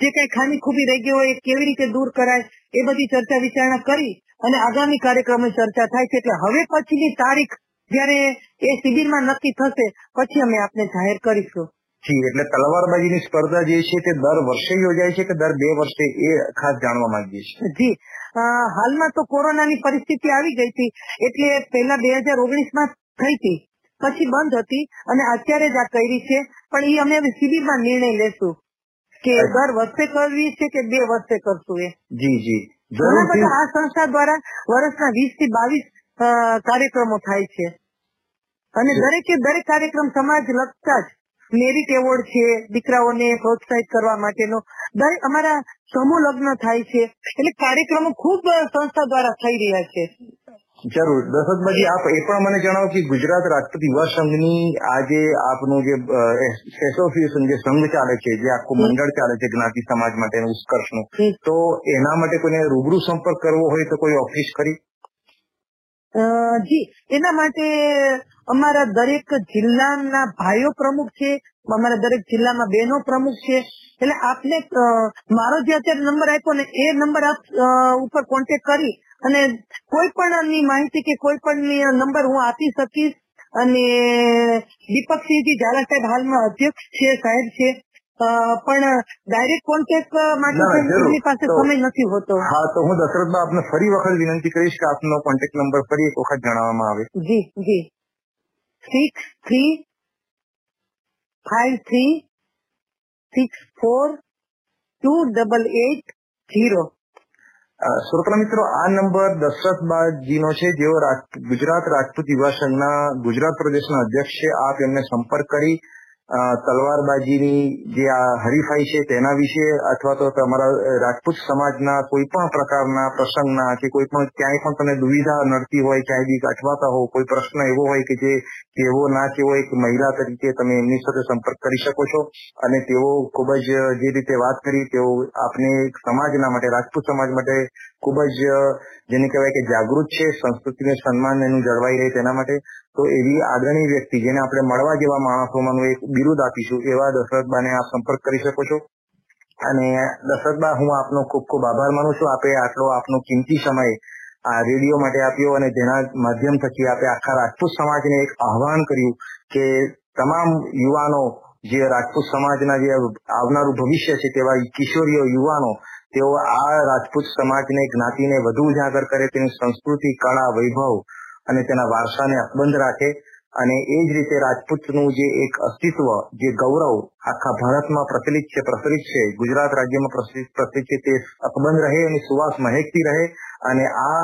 જે કઈ ખામી ખૂબી રહી ગઈ હોય એ કેવી રીતે દૂર કરાય એ બધી ચર્ચા વિચારણા કરી અને આગામી કાર્યક્રમની ચર્ચા થાય છે. એટલે હવે પછીની તારીખ જ્યારે એ શિબિરમાં નક્કી થશે, પછી અમે આપને જાહેર કરીશું. જી એટલે તલવારબાજીની સ્પર્ધા જે છે તે દર વર્ષે યોજાય છે કે દર બે વર્ષે એ ખાસ જાણવા માંગીએ છીએ? જી. હાલમાં તો કોરોનાની પરિસ્થિતિ આવી ગઈ હતી. એટલે પહેલા બે હજાર ઓગણીસમાં થઈ હતી. પછી બંધ હતી અને અત્યારે જ આ કરી છે. પણ એ અમે હવે શિબિરમાં નિર્ણય લેશું કે દર વર્ષે કરવી છે કે બે વર્ષે કરશું એ. જી જી. ઘણા બધા આ સંસ્થા દ્વારા વર્ષના વીસથી બાવીસ કાર્યક્રમો થાય છે. અને દરેકે દરેક કાર્યક્રમ સમાજ લગતા જ મેરિટ એવોર્ડ છે દીકરાઓને પ્રોત્સાહિત કરવા માટેનો. દરેક અમારા સમૂહ લગ્ન થાય છે એટલે કાર્યક્રમો ખૂબ સંસ્થા દ્વારા થઈ રહ્યા છે. જરૂર. દશરથભાઈ આપ એ પણ મને જણાવો કે ગુજરાત રાષ્ટ્રપતિ યુવા સંઘની આજે આપનું જે એસોસિએશન જે સંઘ ચાલે છે જે આખું મંડળ ચાલે છે જ્ઞાતિ સમાજ માટેનું ઉત્કર્ષનું. તો એના માટે કોઈને રૂબરૂ સંપર્ક કરવો હોય તો કોઈ ઓફિસ ખરી? જી. એના માટે અમારા દરેક જિલ્લાના ભાઈઓ પ્રમુખ છે અમારા દરેક જિલ્લામાં બહેનો પ્રમુખ છે. એટલે આપને મારો જે અત્યારે નંબર આપ્યો ને એ નંબર આપ ઉપર કોન્ટેક્ટ કરી અને કોઈ પણ ની માહિતી કે કોઈ પણ નંબર હું આપી શકીશ. અને દીપકસિંહજી ઝાલા સાહેબ હાલમાં અધ્યક્ષ છે સાહેબ છે. પણ ડાયરેક્ટ કોન્ટેક્ટ માટે એમની પાસે સમય નથી હોતો. હા તો હું દશરથભાઈ આપને ફરી વખત વિનંતી કરીશ કે આપનો કોન્ટેક્ટ નંબર ફરી એક વખત જણાવવામાં આવે. જી જી. Six three five three six four two double eight અ, શ્રોતા મિત્રો આ નંબર દશરથ દશરથબાજીનો છે. જેઓ ગુજરાત રાજપૂત યુવા સંઘના ગુજરાત પ્રદેશના અધ્યક્ષ છે. આપ એમને સંપર્ક કરી તલવારબાજીની જે આ હરીફાઈ છે તેના વિશે અથવા તો તમારા રાજપૂત સમાજના કોઈ પણ પ્રકારના પ્રસંગના કે કોઈ પણ ક્યાંય પણ તમને દુવિધા નડતી હોય ક્યાંય બી અટવાતા હો, કોઈ પ્રશ્ન એવો હોય કે જે કેવો ના કેવો એક મહિલા તરીકે તમે એમની સાથે સંપર્ક કરી શકો છો. અને તેઓ ખૂબ જ જે રીતે વાત કરી, તેઓ આપને સમાજના માટે, રાજપૂત સમાજ માટે ખૂબ જ જેને કહેવાય કે જાગૃત છે, સંસ્કૃતિને સન્માન એનું જળવાઈ રહે તેના માટે. તો એવી આગળની વ્યક્તિ જેને આપણે મળવા જેવા માણસોમાંનું એક બિરુદ આપીશું, એવા દશરથબાને આપ સંપર્ક કરી શકો છો. અને દશરથબા, હું આપનો ખૂબ ખૂબ આભાર માનું છું. આપે આટલો આપનો કિંમતી સમય આ રેડિયો માટે આપ્યો અને જેના માધ્યમ થકી આપે આખા રાજપૂત સમાજને એક આહવાન કર્યું કે તમામ યુવાનો જે રાજપૂત સમાજના જે આવનારું ભવિષ્ય છે તેવા કિશોરીઓ, યુવાનો, તેઓ આ રાજપૂત સમાજને જ્ઞાતિને વધુ ઉજાગર કરે તેની સંસ્કૃતિ, કળા, વૈભવ અને તેના વારસાને અકબંધ રાખે અને એ જ રીતે રાજપૂતનું જે એક અસ્તિત્વ, જે ગૌરવ આખા ભારતમાં પ્રચલિત છે પ્રચલિત છે, ગુજરાત રાજ્યમાં પ્રચલિત છે, તે અકબંધ રહે અને સુવાસ મહેકતી રહે અને આ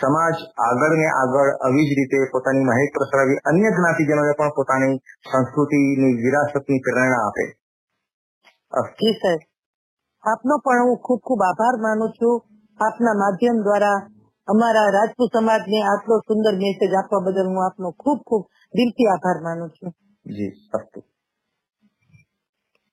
સમાજ આગળ ને આગળ આવી જ રીતે પોતાની મહેક પ્રસરાવી અન્ય જ્ઞાતિજનોને પણ પોતાની સંસ્કૃતિની વિરાસતની પ્રેરણા આપે. જી સાહેબ આપનો પણ હું ખૂબ ખૂબ આભાર માનું છું. આપના માધ્યમ દ્વારા અમારા રાજપૂત સમાજને આટલો સુંદર મેસેજ આપવા બદલ હું આપનો ખૂબ ખૂબ દિલથી આભાર માનું છું. જી અસ્તુ